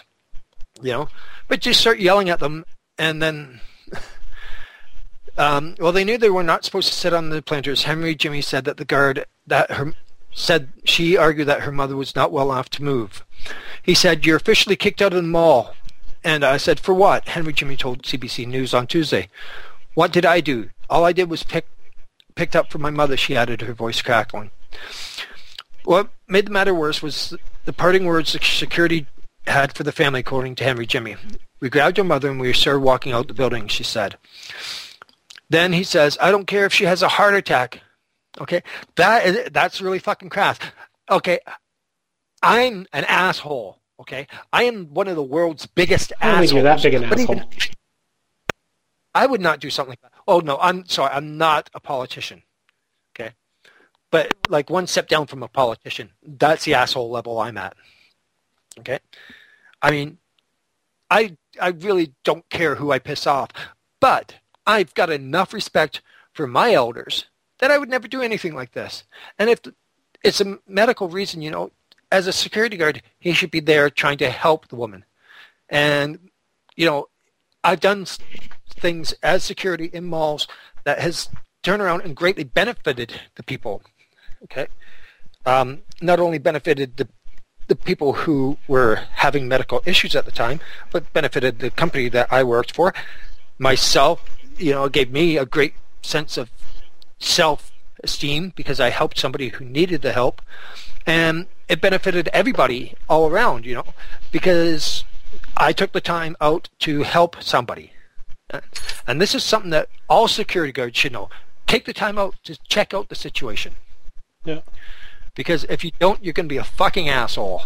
You know? But you start yelling at them and then, um, well, they knew they were not supposed to sit on the planters. Henry Jimmy said that the guard, that her, said she argued that her mother was not well enough to move. He said, you're officially kicked out of the mall. And I said, for what? Henry Jimmy told CBC News on Tuesday. What did I do? All I did was pick picked up for my mother, she added, her voice crackling. What made the matter worse was the parting words the security had for the family, according to Henry Jimmy. We grabbed your mother and we started walking out the building, she said. Then he says, I don't care if she has a heart attack. Okay, that is, that's really fucking crass. Okay, I'm an asshole. Okay, I am one of the world's biggest
I
assholes.
you're that big an asshole.
even- I would not do something like that. Oh no, I'm sorry. I'm not a politician. Okay, but like one step down from a politician. That's the asshole level I'm at. Okay, I mean, I I really don't care who I piss off, but I've got enough respect for my elders that I would never do anything like this. And if it's a medical reason, you know, as a security guard, he should be there trying to help the woman. And you know, I've done things as security in malls that has turned around and greatly benefited the people. Okay, um, not only benefited the the people who were having medical issues at the time, but benefited the company that I worked for, myself. You know, it gave me a great sense of self-esteem because I helped somebody who needed the help, and it benefited everybody all around. You know, because I took the time out to help somebody. And this is something that all security guards should know. Take the time out to check out the situation.
Yeah.
Because if you don't, you're going to be a fucking asshole.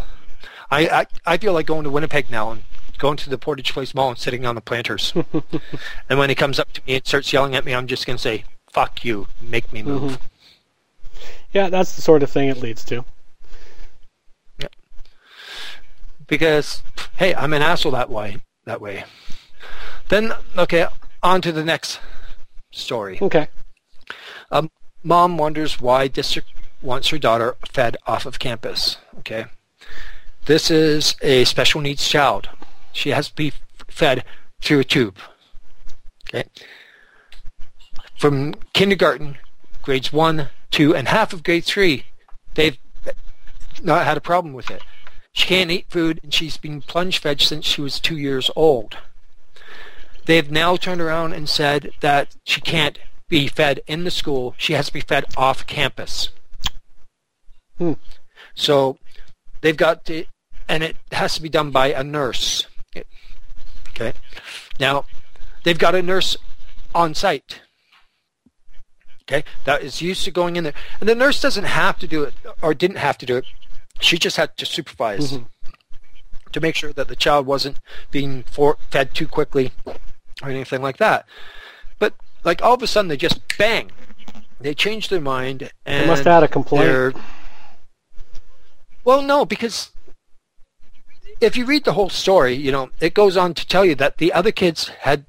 I, I, I feel like going to Winnipeg now and going to the Portage Place Mall and sitting on the planters. and when he comes up to me and starts yelling at me, I'm just going to say, fuck you, make me move. Mm-hmm.
Yeah, that's the sort of thing it leads to.
Because hey, I'm an asshole that way. That way. Then okay, on to the next story.
Okay.
Um, mom wonders why district wants her daughter fed off of campus. Okay, this is a special needs child. She has to be fed through a tube. Okay, from kindergarten, grades one, two, and half of grade three, they've not had a problem with it. She can't eat food, and she's been plunge fed since she was two years old. They've now turned around and said that she can't be fed in the school. She has to be fed off campus.
Hmm.
So they've got to, and it has to be done by a nurse. Okay. Now, they've got a nurse on site. Okay, that is used to going in there, and the nurse doesn't have to do it, or didn't have to do it. She just had to supervise
Mhm.
to make sure that the child wasn't being for, fed too quickly or anything like that. But like all of a sudden, they just bang, they changed their mind, and
They must have had a complaint.
Well, no, because if you read the whole story, you know, it goes on to tell you that the other kids had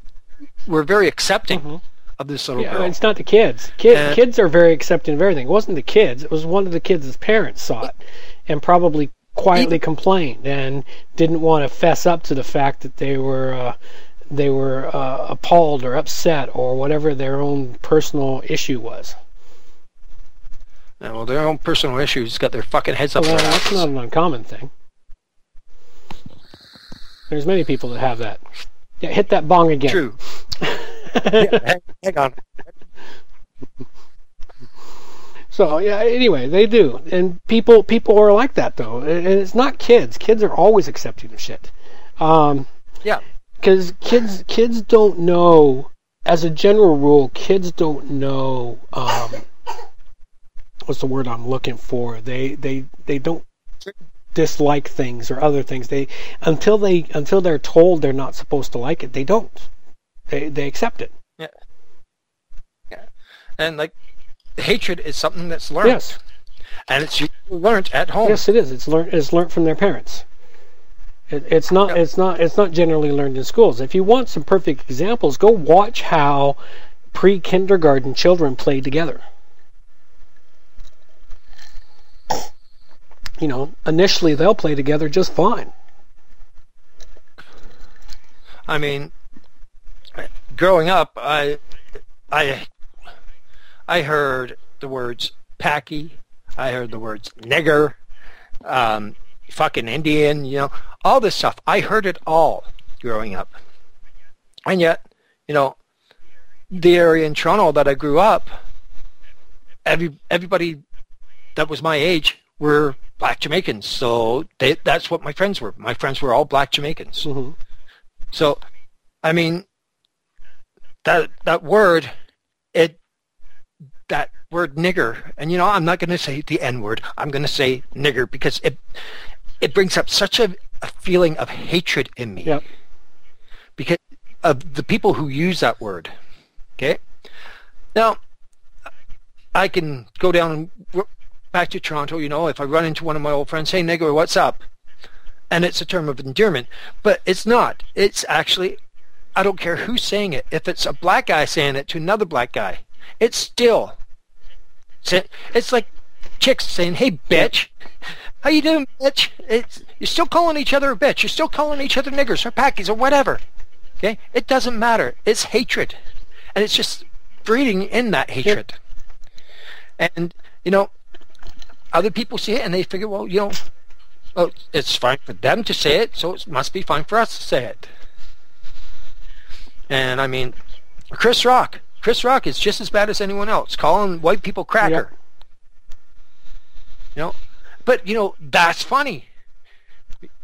were very accepting
Mhm.
of this little
Yeah,
girl.
it's not the kids. Kid,
And-
kids are very accepting of everything. It wasn't the kids. It was one of the kids' parents saw it and probably quietly complained and didn't want to fess up to the fact that they were uh, they were uh, appalled or upset or whatever their own personal issue was.
Yeah, well, their own personal issues got their fucking heads up
Well,
their
that's
asses.
not an uncommon thing. There's many people that have that. Yeah, hit that bong again.
True. yeah, hang, hang on.
So yeah, anyway, they do, and people people are like that though, and it's not kids. Kids are always accepting of shit. Um,
Yeah.
because kids kids don't know. As a general rule, kids don't know. Um, what's the word I'm looking for? They they they don't dislike things or other things. They until they until they're told they're not supposed to like it, they don't. They they accept it. Yeah. Yeah.
And like, hatred is something that's learned,
Yes,
and it's learned at home.
yes, it is. It's learned. It's learned from their parents. It, it's not.
Yeah.
It's not. It's not generally learned in schools. If you want some perfect examples, go watch how pre-kindergarten children play together. You know, initially they'll play together just fine.
I mean, growing up, I, I, I heard the words "packy," I heard the words "nigger," um, "fucking Indian," you know, all this stuff. I heard it all growing up, and yet, you know, the area in Toronto that I grew up, every everybody that was my age were black Jamaicans. So they, that's what my friends were. My friends were all black Jamaicans.
hmm
So, I mean, that that word, that word nigger, and you know, I'm not going to say the N word. I'm going to say nigger because it it brings up such a, a feeling of hatred in me
Yep.
because of the people who use that word. Okay, now I can go down back to Toronto. You know, if I run into one of my old friends, hey nigger, what's up? And it's a term of endearment, but it's not. It's actually, I don't care who's saying it. If it's a black guy saying it to another black guy, it's still. It's like chicks saying, "Hey, bitch." How you doing, bitch? It's, you're still calling each other a bitch. You're still calling each other niggers or packies or whatever. Okay? It doesn't matter. It's hatred. And it's just breeding in that hatred. And, you know, other people see it and they figure, well, you know, well, it's fine for them to say it, so it must be fine for us to say it. And, I mean, Chris Rock. Chris Rock is just as bad as anyone else, calling white people cracker.
Yep.
You know, but you know that's funny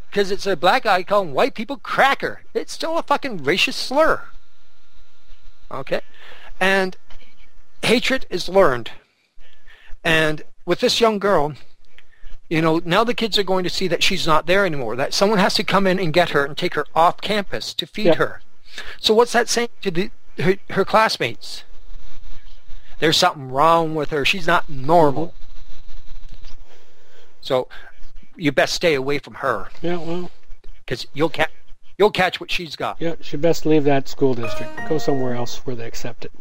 because it's a black guy calling white people cracker. It's still a fucking racist slur. Okay, and hatred is learned. And with this young girl, you know, now the kids are going to see that she's not there anymore. That someone has to come in and get her and take her off campus to feed
Yep.
her. So what's that saying to the her, her classmates? There's something wrong with her. She's not normal. So you best stay away from her
Yeah. Well.
because you'll catch you'll catch what she's got.
Yeah. Should best leave that school district. Go somewhere else where they accept it.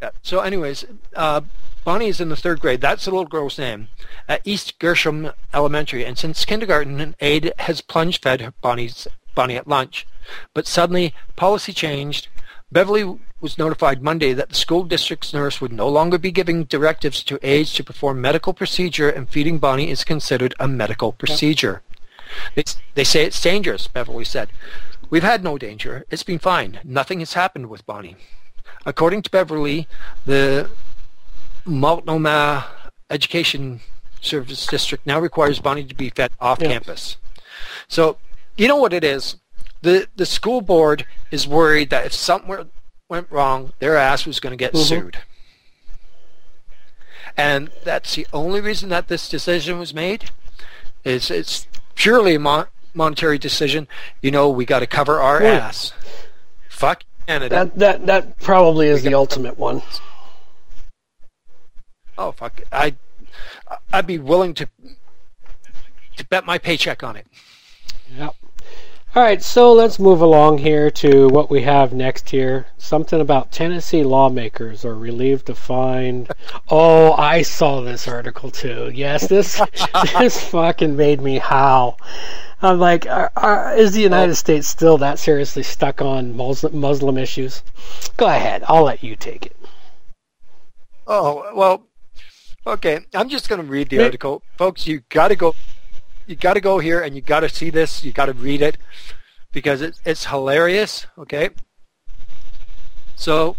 Yeah. So, anyways, uh, Bonnie is in the third grade. That's the little girl's name at East Gresham Elementary, and since kindergarten, Aid has plunge fed Bonnie's Bonnie at lunch. But suddenly, policy changed. Beverly was notified Monday that the school district's nurse would no longer be giving directives to aides to perform medical procedure and feeding Bonnie is considered a medical procedure. They, they say it's dangerous, Beverly said. We've had no danger. It's been fine. Nothing has happened with Bonnie. According to Beverly, the Multnomah Education Service District now requires Bonnie to be fed off
Yeah.
campus. So, you know what it is? The the school board is worried that if something went wrong, their ass was going to get
Mhm.
sued. And that's the only reason that this decision was made. Is it's purely a mon- monetary decision. You know, we got to cover our
Yeah.
ass. Fuck Canada.
That that that probably is the ultimate one.
oh fuck! I I'd be willing to to bet my paycheck on it.
Yep. All right, so let's move along here to what we have next here. Something about Tennessee lawmakers are relieved to find. Oh, I saw this article too. Yes, this this fucking made me howl. I'm like, are, are, is the United States still that seriously stuck on Muslim, Muslim issues? Go ahead, I'll let you take it.
Oh well, okay. I'm just going to read the article, folks. You got to go. You got to go here and you got to see this. You got to read it because it's it's hilarious. Okay. So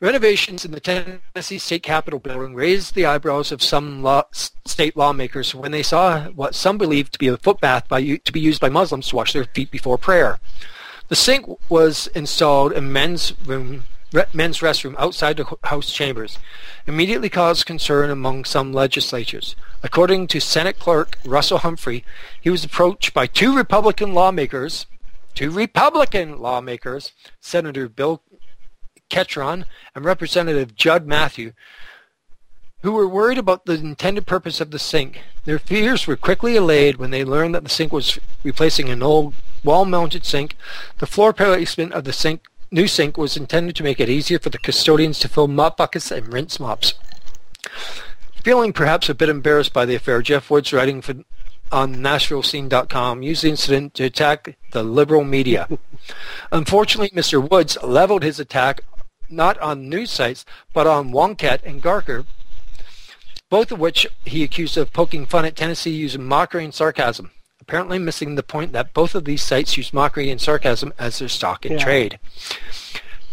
renovations in the Tennessee State Capitol building raised the eyebrows of some law, state lawmakers when they saw what some believed to be a footbath by to be used by Muslims to wash their feet before prayer. The sink was installed in men's room, men's restroom outside the House chambers, immediately caused concern among some legislatures. According to Senate Clerk Russell Humphrey, he was approached by two Republican lawmakers, two Republican lawmakers, Senator Bill Ketron and Representative Judd Matthew, who were worried about the intended purpose of the sink. Their fears were quickly allayed when they learned that the sink was replacing an old wall-mounted sink. The floor placement of the sink, new sink was intended to make it easier for the custodians to fill mop buckets and rinse mops. Feeling perhaps a bit embarrassed by the affair, Jeff Woods, writing for on NashvilleScene.com, used the incident to attack the liberal media. Unfortunately, Mr. Woods leveled his attack not on news sites, but on Wonkette and Gawker, both of which he accused of poking fun at Tennessee using mockery and sarcasm, apparently missing the point that both of these sites use mockery and sarcasm as their stock in
Yeah.
trade.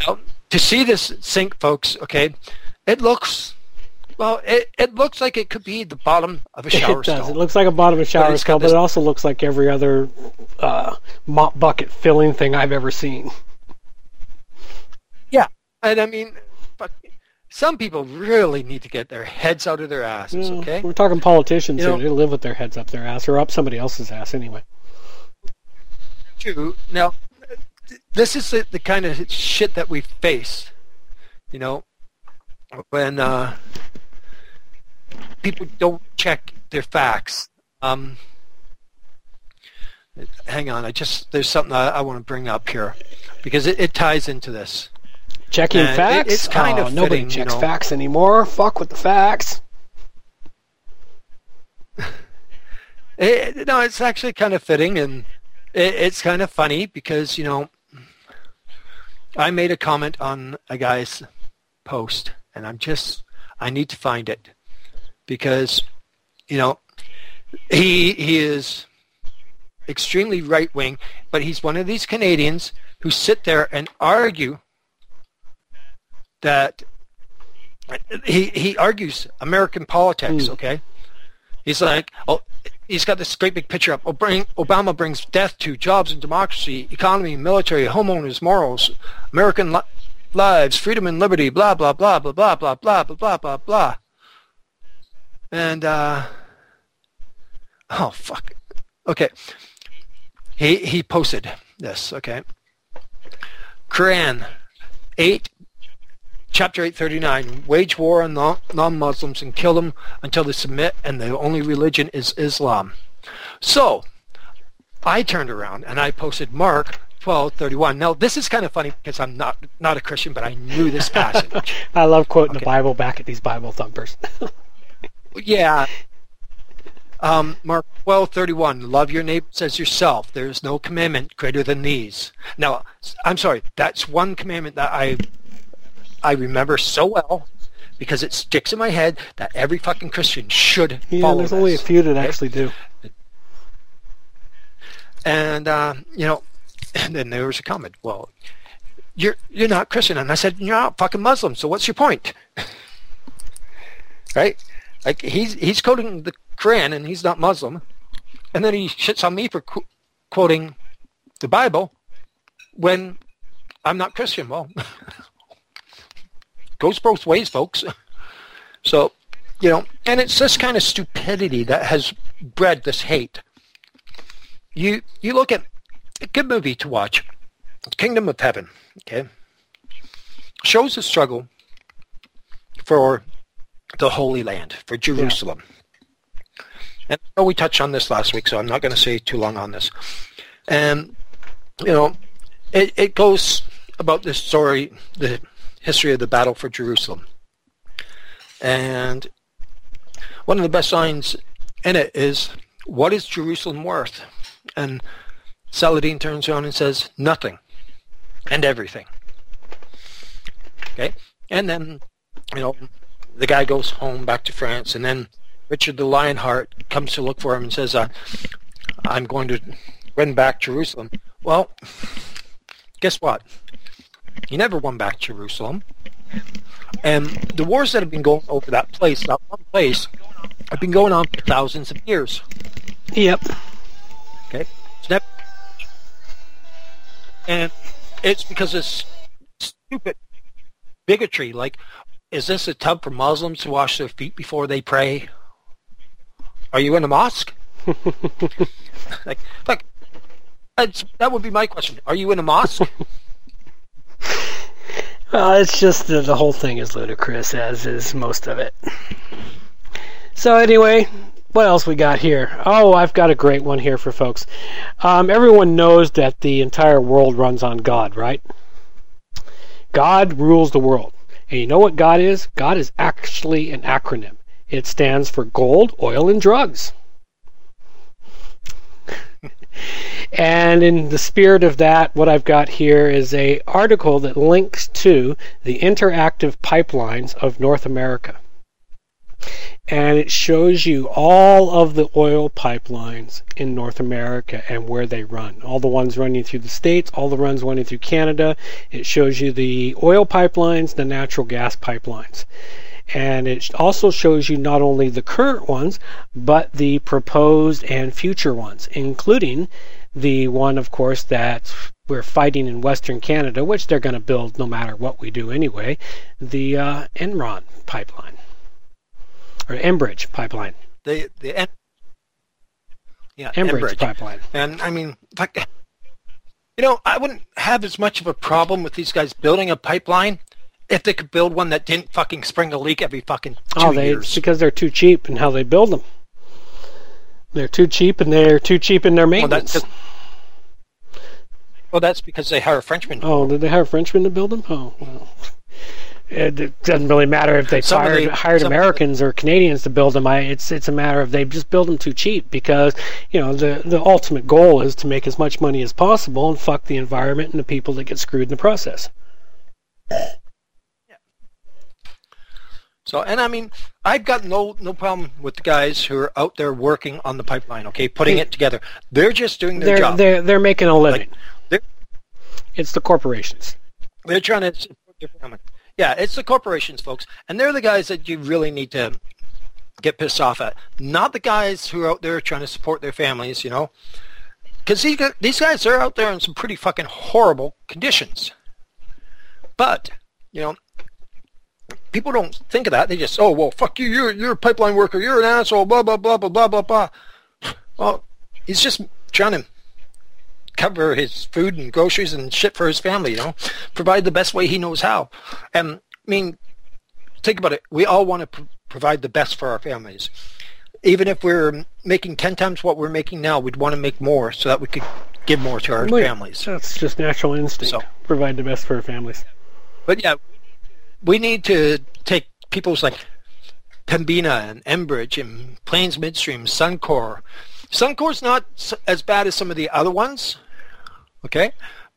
Now, to see this sink, folks, okay, it looks, well, it, it looks like it could be the bottom of a shower
it does.
stall.
It looks like a bottom of a shower stall, but it also looks like every other uh, mop bucket filling thing I've ever seen.
Yeah, and I mean, but some people really need to get their heads out of their asses.
Yeah,
Okay,
We're talking politicians
You
here.
know-
They live with their heads up their ass or up somebody else's ass anyway.
true. Now, this is the, the kind of shit that we face. You know, when uh, people don't check their facts. Um, hang on, I just there's something I, I want to bring up here because it, it ties into this.
Checking
And it-
facts?
it's kind
Oh,
of
nobody
fitting, you
checks
know.
facts anymore. Fuck with the facts.
It, no, it's actually kind of fitting, and it, it's kind of funny because you know, I made a comment on a guy's post, and I'm just I need to find it because you know he he is extremely right wing, but he's one of these Canadians who sit there and argue that he he argues American politics.
Hmm.
Okay, he's like, oh, he's got this great big picture up. Obama Obama brings death to jobs and democracy, economy, military, homeowners, morals, American li- lives, freedom and liberty, blah blah blah blah blah blah blah blah blah blah blah. And uh, oh fuck, okay. He he posted this. Okay, Quran eight Chapter 839, wage war on non- non-Muslims and kill them until they submit and the only religion is Islam. So, I turned around and I posted Mark 12:31. Now, this is kind of funny because I'm not not a Christian, but I knew this passage.
I love quoting the Bible back at these Bible thumpers.
yeah. Um, Mark twelve thirty one. Love your neighbors as yourself. There is no commandment greater than these. Now, I'm sorry. That's one commandment that I I remember so well because it sticks in my head that every fucking Christian should
Yeah,
follow.
there's only a few that actually do.
And uh, you know, and then there was a comment. Well, you're you're not Christian, and I said you're not fucking Muslim. So what's your point? right? Like he's he's quoting the Quran, and he's not Muslim, and then he shits on me for qu- quoting the Bible when I'm not Christian. Well, goes both ways, folks. So, you know, and it's this kind of stupidity that has bred this hate. You you look at a good movie to watch, Kingdom of Heaven, okay? Shows the struggle for the Holy Land, for Jerusalem. And I know we touched on this last week, so I'm not going to say too long on this. And, you know, it, it goes about this story, the history of the battle for Jerusalem. And one of the best lines in it is, what is Jerusalem worth? And Saladin turns around and says, nothing and everything. Okay? And then, you know, the guy goes home back to France, and then Richard the Lionheart comes to look for him and says, uh, I'm going to win back Jerusalem. Well, guess what? He never won back Jerusalem. And the wars that have been going over that place, that one place, have been going on for thousands of years.
Yep.
Okay? It's never, and it's because of s- stupid bigotry. Like, is this a tub for Muslims to wash their feet before they pray? Are you in a mosque? like, like that's, that would be my question. Are you in a mosque?
Well, it's just the, the whole thing is ludicrous, as is most of it. So anyway, what else we got here? Oh, I've got a great one here for folks. Um, everyone knows that the entire world runs on God, right? God rules the world. And you know what God is? God is actually an acronym. It stands for gold, oil, and drugs. And in the spirit of that, what I've got here is a article that links to the interactive pipelines of North America. And it shows you all of the oil pipelines in North America and where they run. All the ones running through the states, all the ones running through Canada. It shows you the oil pipelines, the natural gas pipelines. And it also shows you not only the current ones, but the proposed and future ones, including the one, of course, that we're fighting in Western Canada, which they're going to build no matter what we do anyway, the uh, Enron pipeline or Enbridge pipeline.
The the en- yeah
Enbridge,
Enbridge.
pipeline.
And I mean, like, you know, I wouldn't have as much of a problem with these guys building a pipeline if they could build one that didn't fucking spring a leak every fucking oh, two
Oh, they it's
years.
because they're too cheap in how they build them. They're too cheap, and they're too cheap in their
Well, that's
maintenance.
well, that's because they hire Frenchmen.
Oh, did they hire Frenchmen to build them? Oh, well. It, it doesn't really matter if they
Some
hired,
the-
hired
the-
Americans or Canadians to build them. I, it's it's a matter of they just build them too cheap because you know the the ultimate goal is to make as much money as possible and fuck the environment and the people that get screwed in the process.
So, and I mean, I've got no no problem with the guys who are out there working on the pipeline. Okay, putting it together. They're just doing their
They're
job.
they're they're making a living.
they're-
it's the corporations.
They're trying to support their family. Yeah, it's the corporations, folks, and they're the guys that you really need to get pissed off at. Not the guys who are out there trying to support their families, you know, because these these guys are out there in some pretty fucking horrible conditions. But you know, people don't think of that. They just, oh well, fuck you, you're you're a pipeline worker, you're an asshole, blah blah blah blah blah blah blah. Well, he's just trying to cover his food and groceries and shit for his family, you know, provide the best way he knows how. And I mean, think about it. We all want to pr- provide the best for our families. Even if we're making 10 times what we're making now, we'd want to make more so that we could give more to our
Wait,
families.
That's just natural instinct.
So-
Provide the best for our families.
But yeah, we need to take people's like Pembina and Enbridge and Plains Midstream, Suncor. Suncor's not as bad as some of the other ones, okay,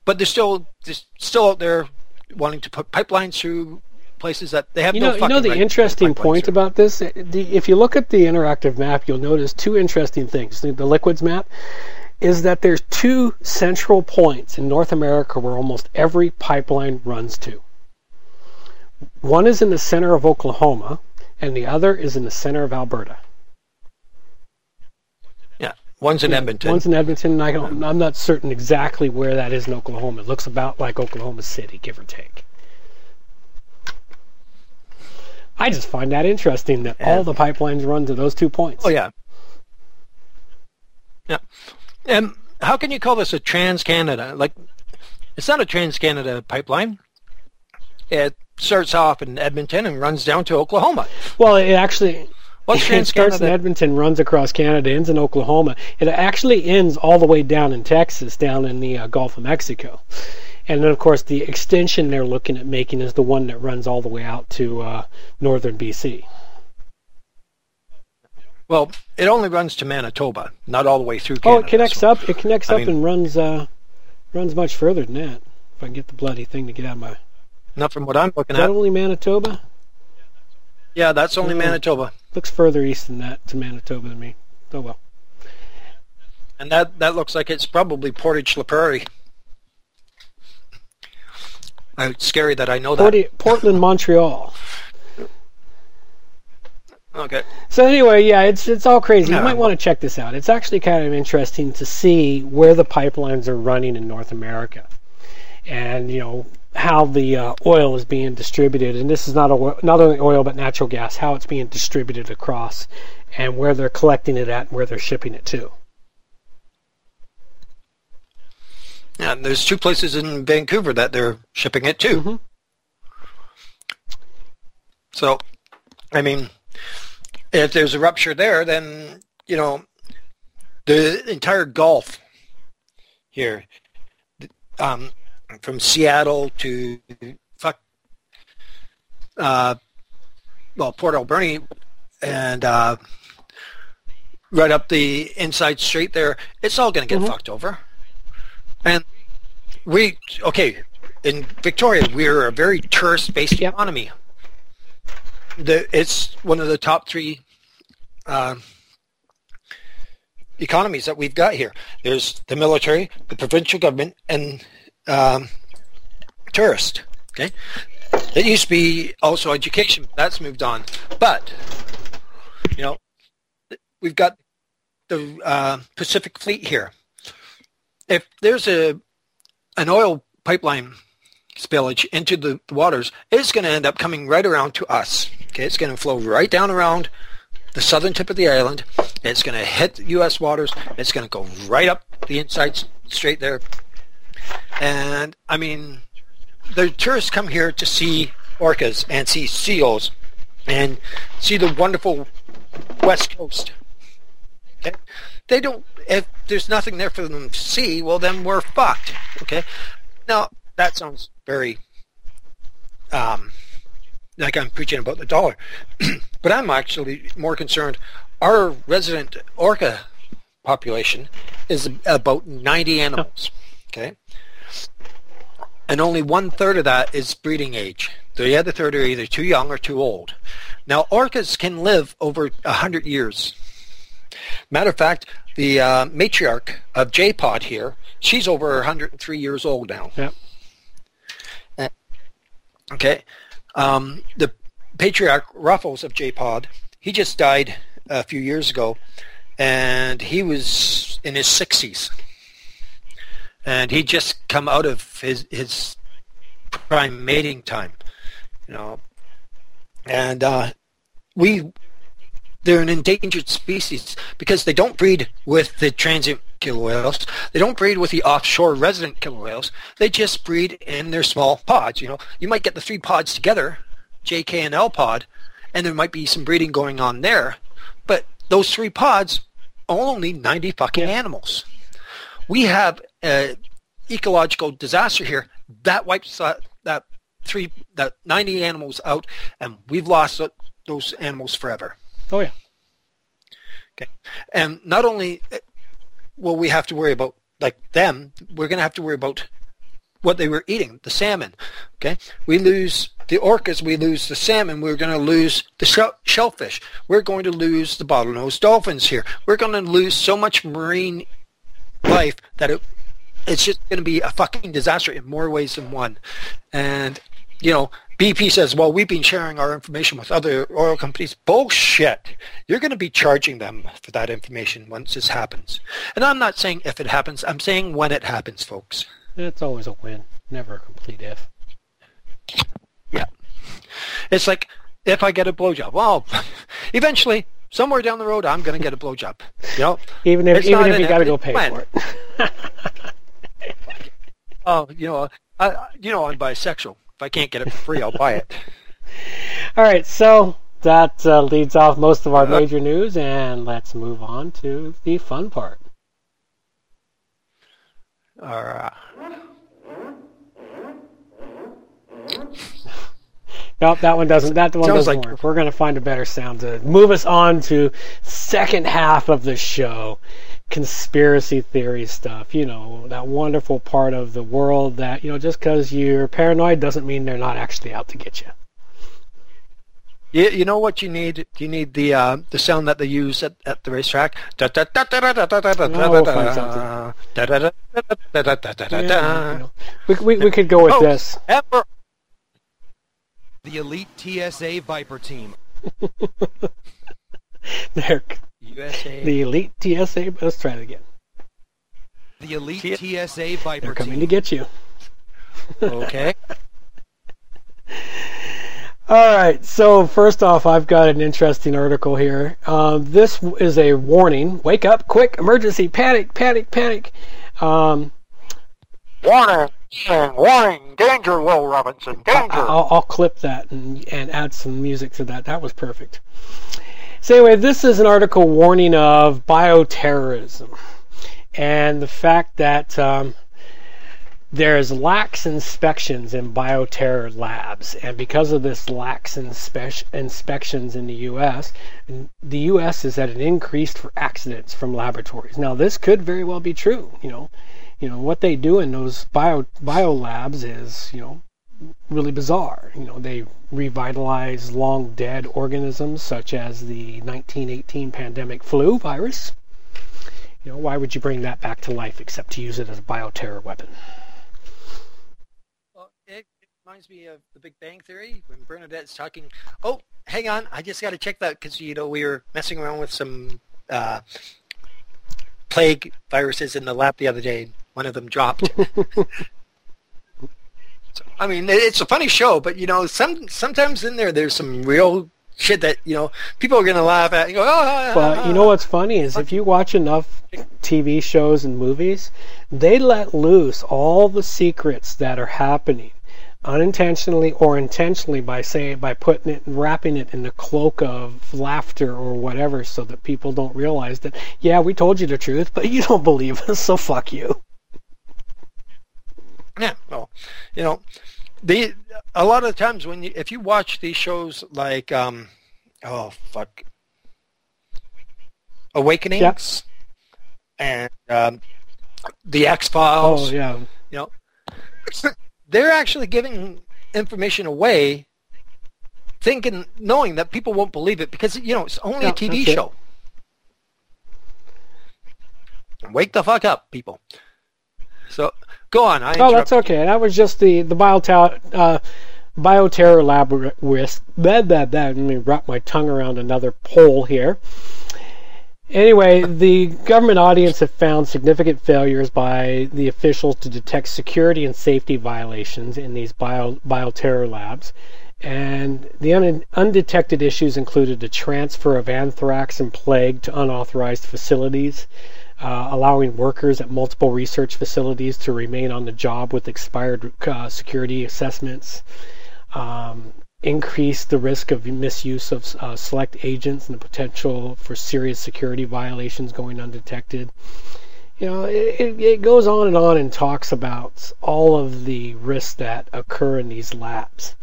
but they're still they're still out there wanting to put pipelines through places that they have
you
no
know, you know the
right
interesting point
through.
about this. The, if you look at the interactive map, you'll notice two interesting things. The, the liquids map is that there's two central points in North America where almost every pipeline runs to. One is in the center of Oklahoma, and the other is in the center of Alberta.
Yeah, one's in Edmonton.
One's in Edmonton, and I don't, I'm not certain exactly where that is in Oklahoma. It looks about like Oklahoma City, give or take. I just find that interesting that all the pipelines run to those two points.
Oh yeah. Yeah. And how can you call this a Trans Canada? Like, it's not a Trans Canada pipeline. It starts off in Edmonton and runs down to Oklahoma.
Well, it actually
What's
it starts in Edmonton, runs across Canada, ends in Oklahoma. It actually ends all the way down in Texas, down in the uh, Gulf of Mexico. And then, of course, the extension they're looking at making is the one that runs all the way out to uh, northern BC.
Well, it only runs to Manitoba, not all the way through
Oh, it connects
so-
up. It connects
I
up
mean-
and runs uh, runs much further than that. If I can get the bloody thing to get out of my.
Not from what I'm looking
that
at.
only Manitoba?
Yeah, that's only
Mm.
Manitoba.
Looks further east than that to Manitoba than me. Oh well.
And that, that looks like it's probably Portage La Prairie. Uh, It's scary that I know that.
Portland, Montreal.
Okay.
So anyway, yeah, it's it's all crazy. You
Yeah.
might want to check this out. It's actually kind of interesting to see where the pipelines are running in North America, and you know how the uh, oil is being distributed. And this is not oil, not only oil but natural gas, how it's being distributed across, and where they're collecting it at, and where they're shipping it to.
Yeah, and there's two places in Vancouver that they're shipping it to.
Mhm.
So, I mean, if there's a rupture there, then, you know, the entire Gulf here, um, from Seattle to fuck, uh, well, Port Alberni and uh, right up the inside street there, it's all going to get
Mhm.
fucked over. And we, okay, in Victoria, we're a very tourist-based
Yep.
economy. The, it's one of the top three uh, economies that we've got here. There's the military, the provincial government, and um, tourist. Okay, it used to be also education. That's moved on, but you know, we've got the uh, Pacific Fleet here. If there's a an oil pipeline spillage into the waters, it's going to end up coming right around to us. Okay, it's going to flow right down around the southern tip of the island. It's going to hit U.S. waters. It's going to go right up the inside strait there. And I mean, the tourists come here to see orcas and see seals and see the wonderful west coast. Okay? They don't. If there's nothing there for them to see, well, then we're fucked. Okay. Now that sounds very um, like I'm preaching about the dollar, but I'm actually more concerned. Our resident orca population is about 90 animals. Okay. And only one third of that is breeding age. The other third are either too young or too old. Now, orcas can live over 100 years. Matter of fact, the uh, matriarch of J-Pod here, she's over 103 years old now.
Yep.
Okay. Um, the patriarch Ruffles of J-Pod, he just died a few years ago, and he was in his 60s. And he just come out of his his prime mating time, you know. And uh, we they're an endangered species because they don't breed with the transient killer whales. They don't breed with the offshore resident killer whales. They just breed in their small pods. You know, you might get the three pods together, JK and L pod, and there might be some breeding going on there. But those three pods only 90 fucking animals. We have an ecological disaster here that wipes that, that three that 90 animals out, and we've lost those animals forever.
Oh yeah.
Okay. And not only eh, will we have to worry about like them, we're going to have to worry about what they were eating, the salmon. Okay, we lose the orcas, we lose the salmon, we're going to lose the shell- shellfish. We're going to lose the bottlenose dolphins here. We're going to lose so much marine life that it, it's just going to be a fucking disaster in more ways than one. And you know, BP says, well, we've been sharing our information with other oil companies. Bullshit. You're going to be charging them for that information once this happens. And I'm not saying if it happens. I'm saying when it happens, folks.
It's always a win, never a complete if.
Yeah. It's like if I get a blowjob. Well, eventually, somewhere down the road, I'm going to get a blowjob. You know?
Even if,
It's
even if you got to go pay
when.
for it.
Oh, you know, I, you know, I'm bisexual. If I can't get it for free, I'll buy it.
All right, so that uh, leads off most of our
Uh-huh.
major news, and let's move on to the fun part.
All right.
Nope, that one doesn't. That one doesn't
like,
work. We're gonna find a better sound to move us on to second half of the show, conspiracy theory stuff. You know that wonderful part of the world that you know just because you're paranoid doesn't mean they're not actually out to get you.
You, you know what you need? You need the uh, the sound that they use at, at the racetrack.
We we could go with this.
Ever
the elite TSA Viper team.
They're
USA.
the elite TSA. Let's try it again.
The elite
T-
TSA Viper Team.
They're coming
team.
to get you.
Okay.
All right. So first off, I've got an interesting article here. Um, this is a warning. Wake up! Quick! Emergency! Panic! Panic! Panic! Um,
Warning! Warning! Warning! Danger, Will Robinson! Danger!
I'll, I'll clip that and, and add some music to that. That was perfect. So anyway, this is an article warning of bioterrorism and the fact that um, there's lax inspections in bioterror labs, and because of this lax inspe- inspections in the U.S., the U.S. is at an increase for accidents from laboratories. Now, this could very well be true. You know, you know what they do in those bio bio labs is you know really bizarre. You know, they revitalize long dead organisms such as the 1918 pandemic flu virus. You know, why would you bring that back to life except to use it as a bioterror weapon?
Well, it, reminds me of The Big Bang Theory when Bernadette's talking. Oh, hang on, I just got to check that because you know we were messing around with some uh, plague viruses in the lab the other day. One of them dropped. So, I mean, it's a funny show, but you know, some sometimes in there there's some real shit that you know people are gonna laugh at. And go, oh,
But you know ah. what's funny is if you watch enough TV shows and movies, they let loose all the secrets that are happening unintentionally or intentionally by saying by putting it wrapping it in the cloak of laughter or whatever so that people don't realize that yeah we told you the truth but you don't believe us so fuck you
Yeah, well, you know, the a lot of times when you if you watch these shows like um, oh fuck, Awakenings, and um, the X
oh
Files,
yeah
you know, they're actually giving information away, thinking knowing that people won't believe it because you know it's only
Yeah,
a TV
that's it.
show. Wake the fuck up, people. So go on. I
Oh, that's okay. That was just the the bioter uh, bioterror lab risk. blah, blah. Let me wrap my tongue around another pole here. Anyway, the government audience have found significant failures by the officials to detect security and safety violations in these bio, bioterror labs. And the un- undetected issues included the transfer of anthrax and plague to unauthorized facilities, uh, allowing workers at multiple research facilities to remain on the job with expired uh, security assessments, um, increase the risk of misuse of uh, select agents and the potential for serious security violations going undetected. You know, it, it, goes on and on and talks about all of the risks that occur in these labs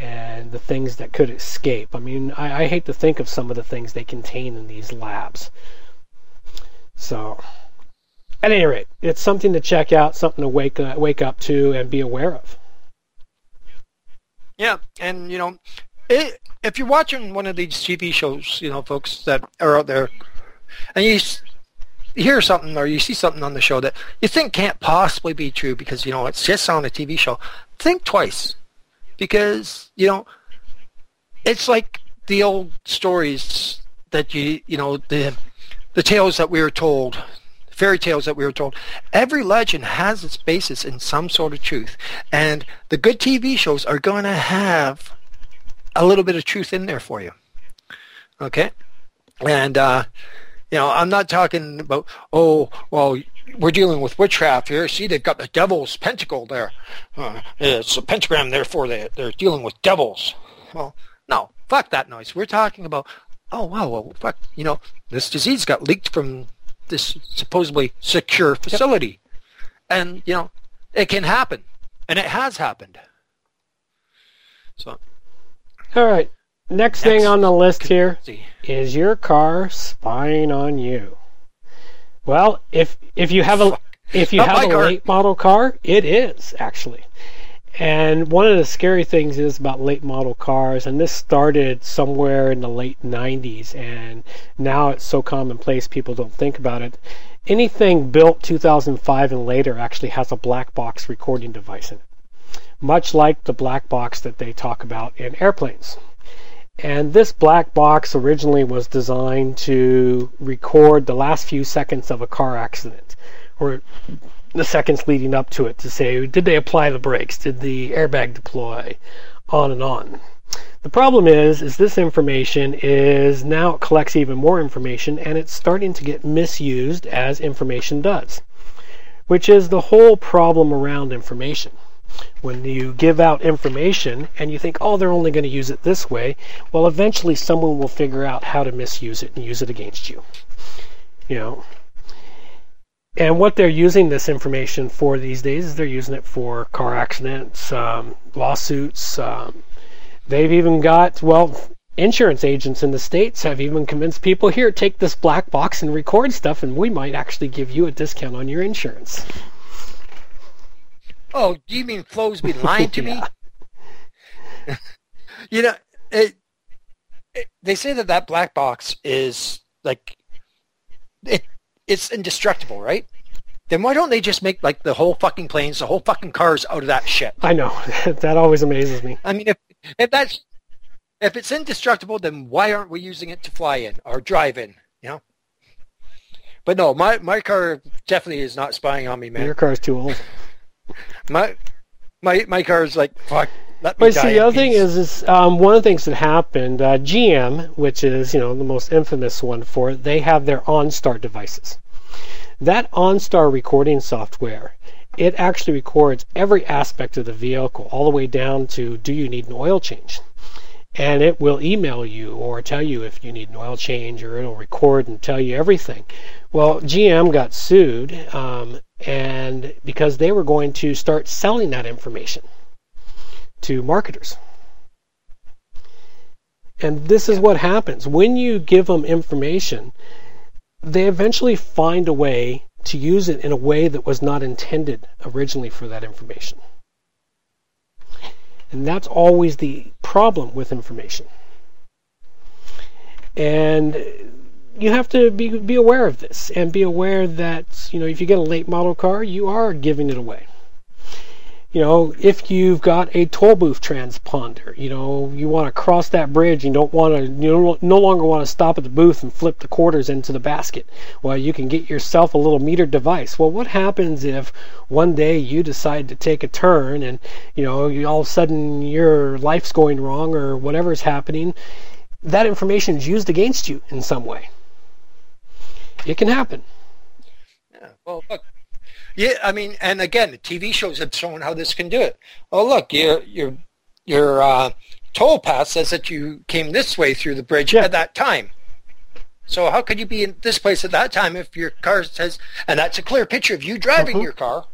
and the things that could escape. I mean, I, I hate to think of some of the things they contain in these labs. So, at any rate, it's something to check out, something to wake uh, wake up to, and be aware of.
Yeah, and you know, it, if you're watching one of these TV shows, you know, folks that are out there, and you hear something or you see something on the show that you think can't possibly be true because you know it's just on a TV show, think twice because you know it's like the old stories that you you know the the tales that we were told fairy tales that we were told every legend has its basis in some sort of truth and the good tv shows are going to have a little bit of truth in there for you okay and uh you know, I'm not talking about, oh, well, we're dealing with witchcraft here. See, they've got the devil's pentacle there. Uh, it's a pentagram, therefore they, they're dealing with devils. Well, no, fuck that noise. We're talking about, oh, wow, well, fuck, you know, this disease got leaked from this supposedly secure facility. Yep. And, you know, it can happen. And it has happened. So.
All right. Next thing on the list here is your car spying on you. Well, if if you have a if you have a car. late model car, it is actually. And one of the scary things is about late model cars, and this started somewhere in the late 90s, and now it's so commonplace people don't think about it. Anything built 2005 and later actually has a black box recording device in it, much like the black box that they talk about in airplanes. And this black box originally was designed to record the last few seconds of a car accident, or the seconds leading up to it to say, did they apply the brakes? Did the airbag deploy? On and on. The problem is, is this information is now it collects even more information and it's starting to get misused as information does, which is the whole problem around information when you give out information and you think, oh, they're only going to use it this way, well, eventually someone will figure out how to misuse it and use it against you. You know. And what they're using this information for these days is they're using it for car accidents, um, lawsuits. Um, they've even got, well, insurance agents in the States have even convinced people here, take this black box and record stuff, and we might actually give you a discount on your insurance.
Oh, do you mean Flo's been lying to me? you know, it, it, they say that that black box is like it. It's indestructible, right? Then why don't they just make like the whole fucking planes, the whole fucking cars out of that shit?
I know that always amazes me.
I mean, if if that's if it's indestructible, then why aren't we using it to fly in or drive in? You know. But no, my my car definitely is not spying on me, man.
Your car's too old
my my my car is like fuck. Let
but see, the other thing is, is um, one of the things that happened. Uh, GM, which is you know the most infamous one for it, they have their OnStar devices. That OnStar recording software, it actually records every aspect of the vehicle, all the way down to do you need an oil change and it will email you or tell you if you need an oil change or it'll record and tell you everything. Well, GM got sued um, and because they were going to start selling that information to marketers. And this is what happens when you give them information, they eventually find a way to use it in a way that was not intended originally for that information. And that's always the problem with information. And you have to be, be aware of this and be aware that, you know, if you get a late model car, you are giving it away you know, if you've got a toll booth transponder, you know, you want to cross that bridge, you don't want to, you no longer want to stop at the booth and flip the quarters into the basket. Well, you can get yourself a little meter device. Well, what happens if one day you decide to take a turn and, you know, all of a sudden your life's going wrong or whatever is happening? That information is used against you in some way. It can happen.
Yeah. Well, look, yeah, I mean, and again, the TV shows have shown how this can do it. Oh, look, your your your uh, toll pass says that you came this way through the bridge yeah. at that time. So how could you be in this place at that time if your car says, and that's a clear picture of you driving
Mhm.
your car?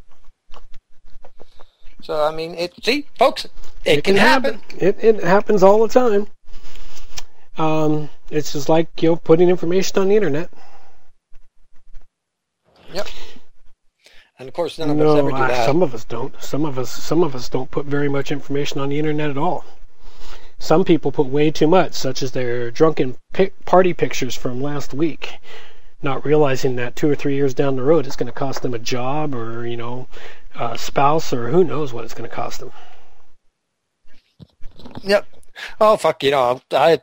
So I mean, it. See, folks, it, can, happen.
It, it happens all the time. Um, it's just like you know putting information on the internet.
Yep. And of course, none of us ever do
I-
that.
some of us don't. Some of us, some of us don't put very much information on the internet at all. Some people put way too much, such as their drunken party pictures from last week, not realizing that two or three years down the road it's going to cost them a job or you know, a spouse or who knows what it's going to cost them.
Yep. Oh fuck, you know, I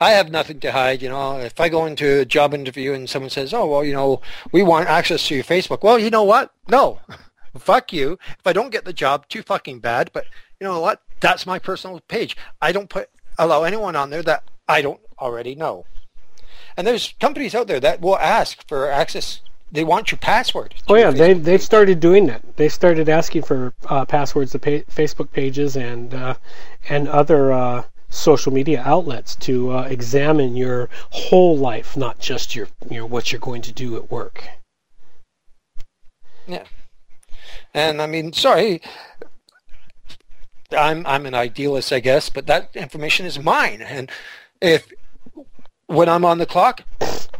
I have nothing to hide, you know. If I go into a job interview and someone says, "Oh, well, you know, we want access to your Facebook." Well, you know what? No. Fuck you. If I don't get the job, too fucking bad, but you know what? That's my personal page. I don't put allow anyone on there that I don't already know. And there's companies out there that will ask for access. They want your password.
Oh yeah, they they've started doing that. They started asking for uh, passwords to pa- Facebook pages and uh, and other uh, social media outlets to uh, examine your whole life, not just your you know what you're going to do at work.
Yeah. And I mean, sorry, I'm I'm an idealist, I guess, but that information is mine. And if when I'm on the clock,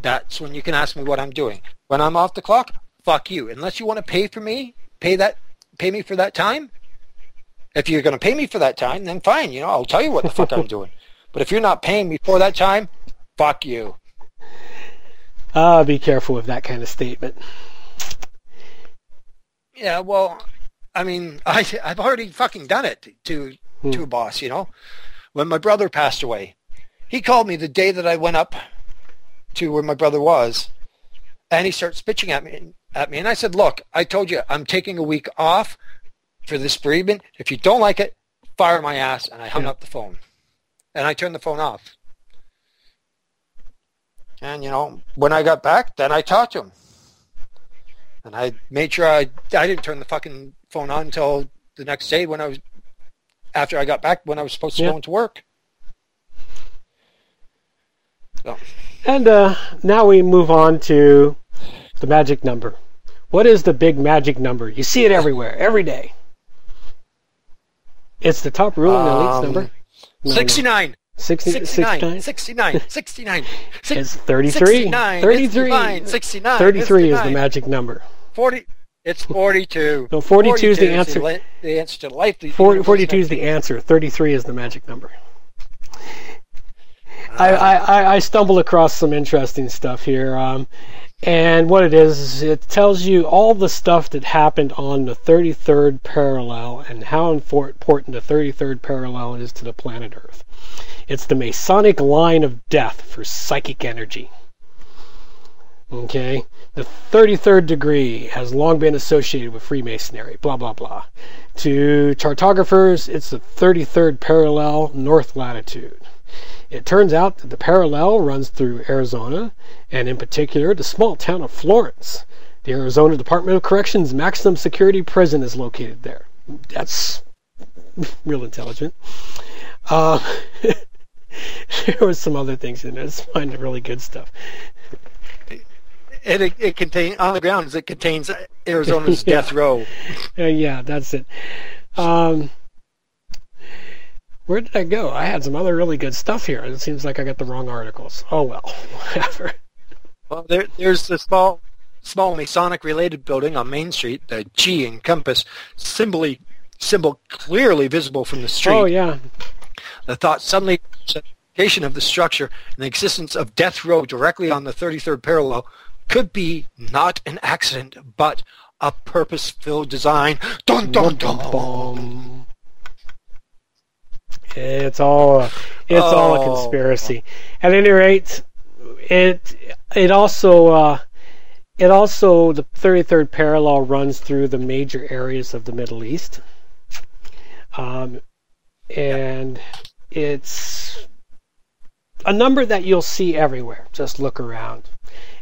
that's when you can ask me what I'm doing. When I'm off the clock, fuck you. Unless you want to pay for me, pay that, pay me for that time. If you're going to pay me for that time, then fine. You know, I'll tell you what the fuck I'm doing. But if you're not paying me for that time, fuck you.
Ah, be careful with that kind of statement.
Yeah, well, I mean, I I've already fucking done it to to a boss, you know. When my brother passed away, he called me the day that I went up to where my brother was, and he starts bitching at me at me, and I said, "Look, I told you I'm taking a week off for this bereavement. If you don't like it, fire my ass." And I hung
Yeah.
up the phone, and I turned the phone off. And you know, when I got back, then I talked to him. And I made sure I I didn't turn the fucking phone on until the next day when I was after I got back when I was supposed to
Yeah.
go into work. So,
And uh, now we move on to the magic number. What is the big magic number? You see it everywhere, every day. It's the top rule in the elite's
Um,
number. No, no.
69,
60,
69,
69?
69, 69,
It's 33.
69,
33.
69, 69,
33 is the magic number.
40, it's 42.
No, 42 is the answer.
li- The answer to life. The
40,
universe,
42 is the answer. 33 is the magic number. I, I, I- I stumbled across some interesting stuff here. Um, and what it is, is it tells you all the stuff that happened on the 33rd parallel and how important the 33rd parallel is to the planet Earth. It's the Masonic line of death for psychic energy. Okay? The 33rd degree has long been associated with Freemasonry, blah, blah, blah. To chartographers, it's the 33rd parallel north latitude. It turns out that the parallel runs through Arizona, and in particular, the small town of Florence. The Arizona Department of Corrections maximum security prison is located there. That's real intelligent. Uh, there was some other things in there. It's find really good stuff.
It, it, it contains on the grounds. It contains Arizona's
Yeah.
death row.
Uh, yeah, that's it. Um, where did I go? I had some other really good stuff here. It seems like I got the wrong articles. Oh well, whatever.
Well, there, there's the small, small Masonic related building on Main Street, the G and compass, symbol, symbol clearly visible from the street.
Oh yeah,
The thought suddenly identification of the structure and the existence of death row directly on the 33rd parallel could be not an accident, but a purpose-filled design. Dun dun dun.
Bum. It's all a, it's all a
Oh.
conspiracy. At any rate, it it also uh, it also the 33rd parallel runs through the major areas of the Middle East, um, and it's a number that you'll see everywhere. Just look around.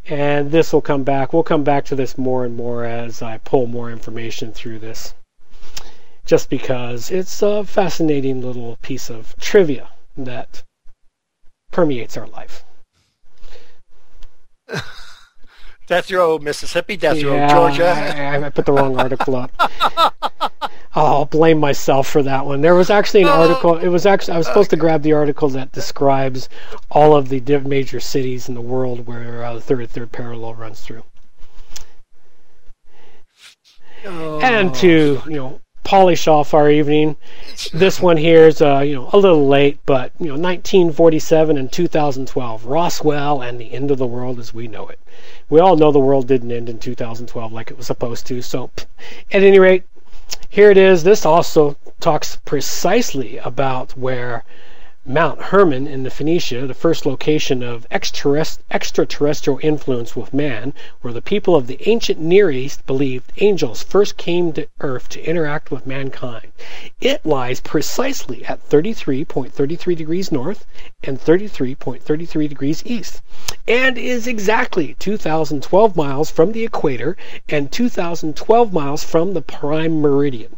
And this will come back. We'll come back to this more and more as I pull more information through this just because it's a fascinating little piece of trivia that permeates our life.
Death Row Mississippi, Death Row
yeah,
Georgia.
I, I put the wrong article up. I'll blame myself for that one. There was actually an article. It was actually I was supposed to grab the article that describes all of the major cities in the world where uh, the 33rd parallel runs through. And to you know polish off our evening, this one here is uh, you know a little late, but you know 1947 and 2012, Roswell and the end of the world as we know it. We all know the world didn't end in 2012 like it was supposed to. So, at any rate, here it is. This also talks precisely about where Mount Hermon in the Phoenicia, the first location of extraterrestrial influence with man, where the people of the ancient Near East believed angels first came to Earth to interact with mankind. It lies precisely at 33.33 degrees north and 33.33 degrees east, and is exactly 2,012 miles from the equator and 2,012 miles from the prime meridian.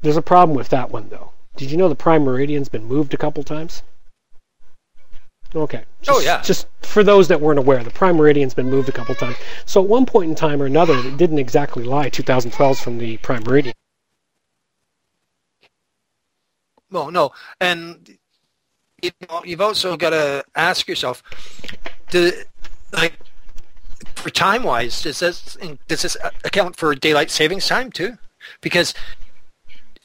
There's a problem with that one, though. Did you know the prime meridian's been moved a couple times? Okay. Oh, just,
Oh, yeah.
Just for those that weren't aware, the prime meridian's been moved a couple times. So at one point in time or another, it didn't exactly lie 2012 from the prime meridian.
No, no, and you know, you've also got to ask yourself, do like for time wise, does this does this account for daylight savings time too? Because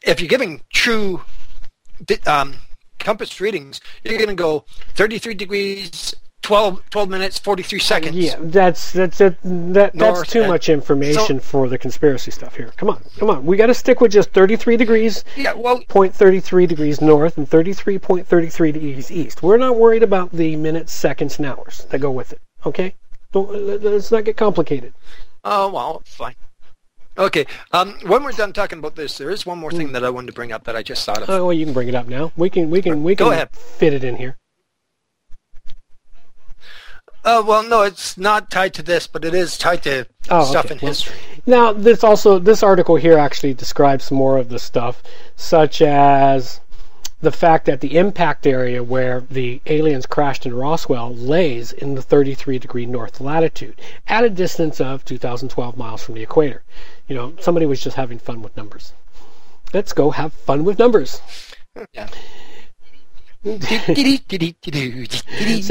if you're giving true um, compass readings, you're going to go 33 degrees, 12, 12 minutes, 43 seconds.
Yeah, that's that's it. That that's too
and-
much information for the conspiracy stuff here. Come on, come on. We got to stick with just 33 degrees,
Yeah, well,
point 33 degrees north, and 33.33 degrees east. We're not worried about the minutes, seconds, and hours that go with it. Okay, don't let's not get complicated.
Oh well, fine. Okay. Um, when we're done talking about this, there is one more
Hmm.
thing that I wanted to bring up that I just thought of.
Oh, well, you can bring it up now. We can we can we can Go
ahead.
fit it in here.
Uh, well, no, it's not tied to this, but it is tied to
Oh,
stuff
okay.
in
Well,
history.
Now, this also this article here actually describes some more of the stuff, such as the fact that the impact area where the aliens crashed in Roswell lays in the 33 degree north latitude, at a distance of 2,012 miles from the equator. You know, somebody was just having fun with numbers. Let's go have fun with numbers.
Yeah.
So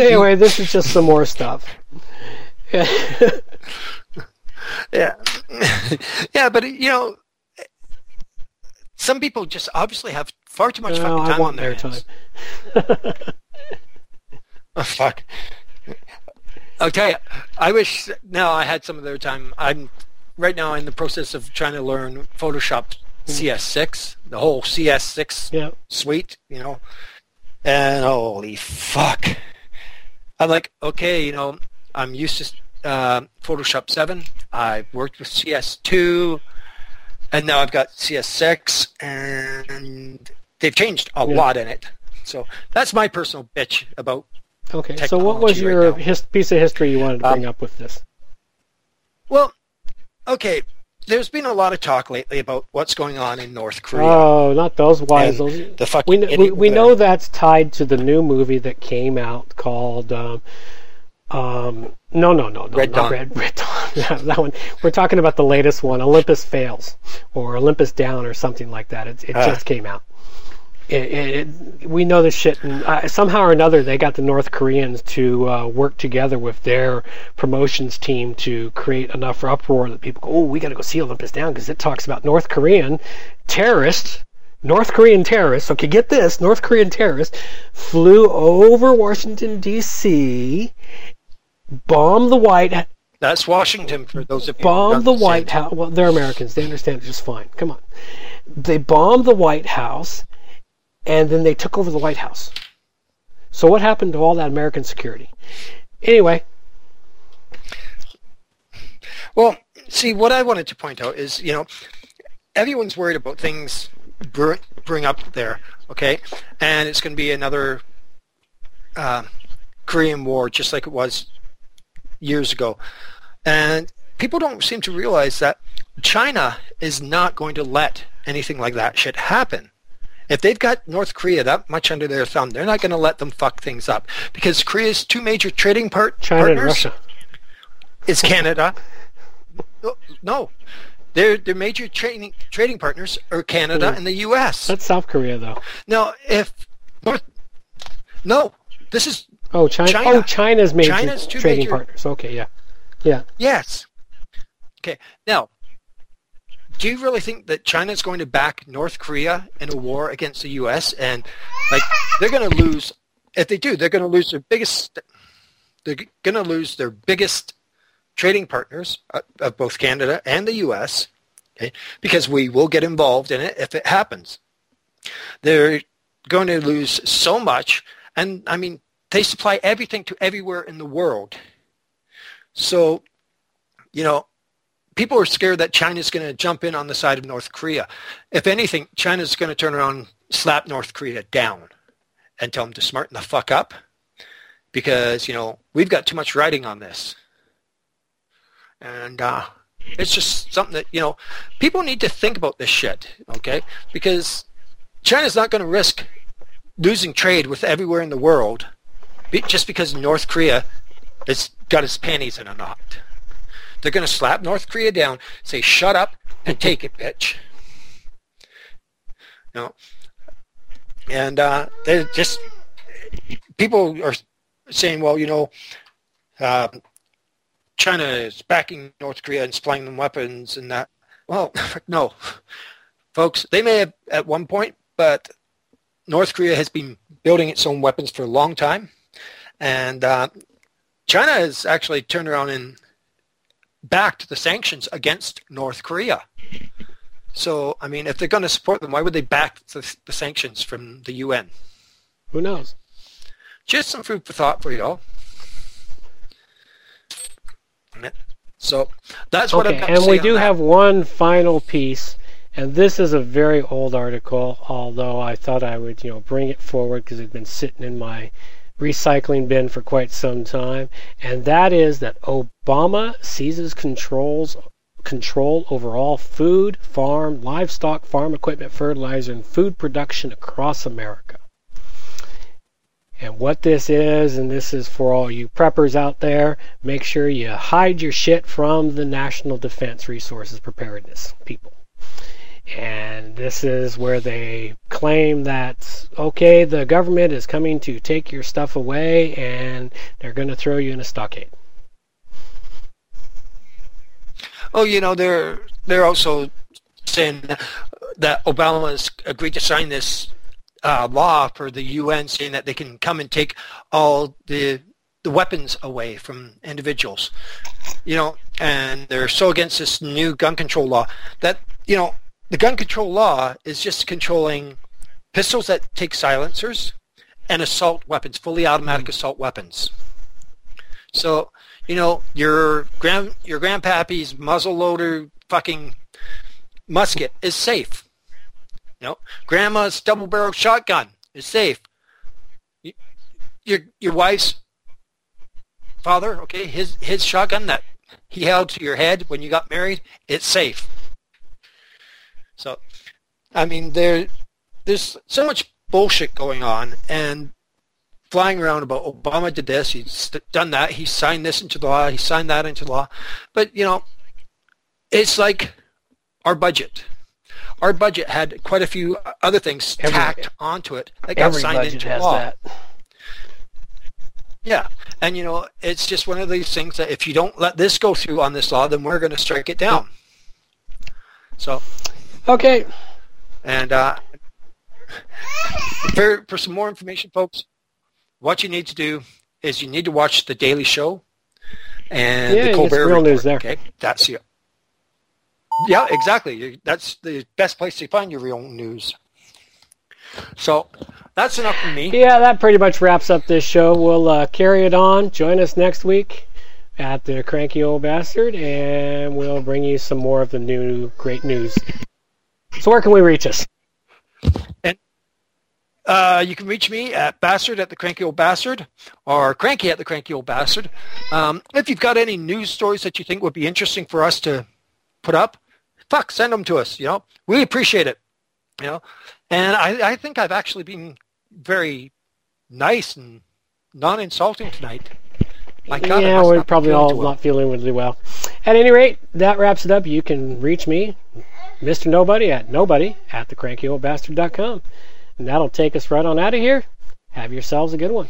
anyway, this is just some more stuff.
Yeah. yeah, but you know, some people just obviously have far too much
No,
fucking
I
time on
want
their
their
hands.
time.
Oh, fuck. Okay, I wish now I had some of their time. I'm right now in the process of trying to learn Photoshop CS6, the whole CS6
Yeah.
suite, you know. And holy fuck. I'm like, okay, you know, I'm used to uh, Photoshop 7. I've worked with CS2, and now I've got CS6, and they've changed a
Yeah.
lot in it. So that's my personal bitch about.
Okay. So what was
right
your his, piece of history you wanted to
Um,
bring up with this?
Well, okay, there's been a lot of talk lately about what's going on in North Korea.
Oh, not those wise. Those,
the fucking
we, we, we know that's tied to the new movie that came out called um, um, no no no no
Red
not
Dawn.
Red Red Dawn. That one. We're talking about the latest one, Olympus Fails or Olympus Down or something like that. It, it
Ah.
just came out. It, it, it, we know this shit, and uh, somehow or another, they got the North Koreans to uh, work together with their promotions team to create enough uproar that people go, "Oh, we got to go see Olympus Down" because it talks about North Korean terrorists North Korean terrorists, okay, get this, North Korean terrorists flew over Washington, D.C., bombed the White
That's Washington for those of you.
bombed the White. House. Well, they're Americans. They understand it just fine. Come on. They bombed the White House, and then they took over the White House. So what happened to all that American security? Anyway,
Well, see, what I wanted to point out is, you know, everyone's worried about things br- bring up there, okay? And it's going to be another uh, Korean War, just like it was years ago. And people don't seem to realize that China is not going to let anything like that shit happen. If they've got North Korea that much under their thumb, they're not going to let them fuck things up because Korea's two major trading part-
China and
partners
Russia.
is Canada. No, their their major trading trading partners are Canada
Hmm.
and the U.S.
That's South Korea, though.
Now, if North, no, this is
Oh, China.
China.
Oh, China's major
China's two
trading
major-
partners. Okay, yeah, yeah.
yes. Okay, now, do you really think that China is going to back North Korea in a war against the U.S. and like they're going to lose? If they do, they're going to lose their biggest. They're going to lose their biggest trading partners uh, of both Canada and the U.S. Okay, because we will get involved in it if it happens. They're going to lose so much, and I mean they supply everything to everywhere in the world. So, you know, people are scared that China's going to jump in on the side of North Korea. If anything, China's going to turn around slap North Korea down and tell them to smarten the fuck up because, you know, we've got too much writing on this. And uh, it's just something that, you know, people need to think about this shit, okay? Because China's not going to risk losing trade with everywhere in the world just because North Korea has got its panties in a knot. They're going to slap North Korea down, say, shut up and take it, bitch. Know? And uh, they're just, people are saying, well, you know, uh, China is backing North Korea and supplying them weapons and that. Well, no. Folks, they may have at one point, but North Korea has been building its own weapons for a long time. And uh, China has actually turned around and backed the sanctions against North Korea. So, I mean, if they're going to support them, why would they back the, the sanctions from the UN?
Who knows?
Just some food for thought for y'all. So that's what
Okay,
I've
and we do
that.
have one final piece, and this is a very old article. Although I thought I would, you know, bring it forward because it's been sitting in my recycling bin for quite some time, and that is that Obama seizes controls control over all food, farm, livestock, farm equipment, fertilizer, and food production across America. And what this is, and this is for all you preppers out there, make sure you hide your shit from the National Defense Resources Preparedness people. And this is where they claim that, okay, the government is coming to take your stuff away and they're going to throw you in a stockade.
Oh, you know, they're they're also saying that Obama has agreed to sign this uh, law for the UN, saying that they can come and take all the the weapons away from individuals. You know, and they're so against this new gun control law that you know the gun control law is just controlling pistols that take silencers and assault weapons, fully automatic mm-hmm. assault weapons. So, you know, your grand your grandpappy's muzzle loader fucking musket is safe. You know, grandma's double barrel shotgun is safe. Your your wife's father, okay, his his shotgun that he held to your head when you got married, it's safe. So, I mean, there there's so much bullshit going on, and flying around about Obama did this, he's done that, he signed this into law, he signed that into law. But, you know, it's like our budget. Our budget had quite a few other things
Every-
tacked onto it that got signed into
has
law.
that.
Yeah. And, you know, it's just one of these things that if you don't let this go through on this law, then we're going to strike it down. So,
Okay,
And uh, for, for some more information, folks, what you need to do is you need to watch The Daily Show and
Yeah,
the Colbert
real
Report.
news there.
Okay, that's you. Yeah, exactly. That's the best place to find your real news. So that's enough from me.
Yeah, that pretty much wraps up this show. We'll uh, carry it on. Join us next week at the Cranky Old Bastard, and we'll bring you some more of the new great news. So, where can we reach us?
Uh, you can reach me at bastard at the cranky old bastard or cranky at the cranky old bastard. Um, if you've got any news stories that you think would be interesting for us to put up, fuck, send them to us. You know, we appreciate it. You know, and I, I think I've actually been very nice and non-insulting tonight. God,
yeah, we're probably all
well.
not feeling really well. At any rate, that wraps it up. You can reach me, Mr. Nobody, at nobody at thecrankyoldbastard.com. And that'll take us right on out of here. Have yourselves a good one.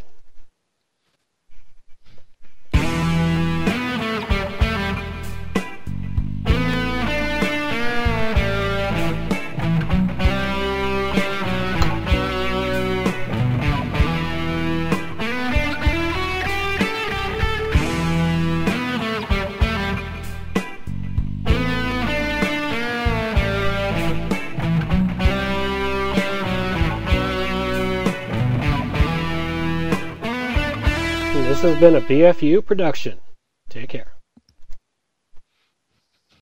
This has been a BFU production. Take care.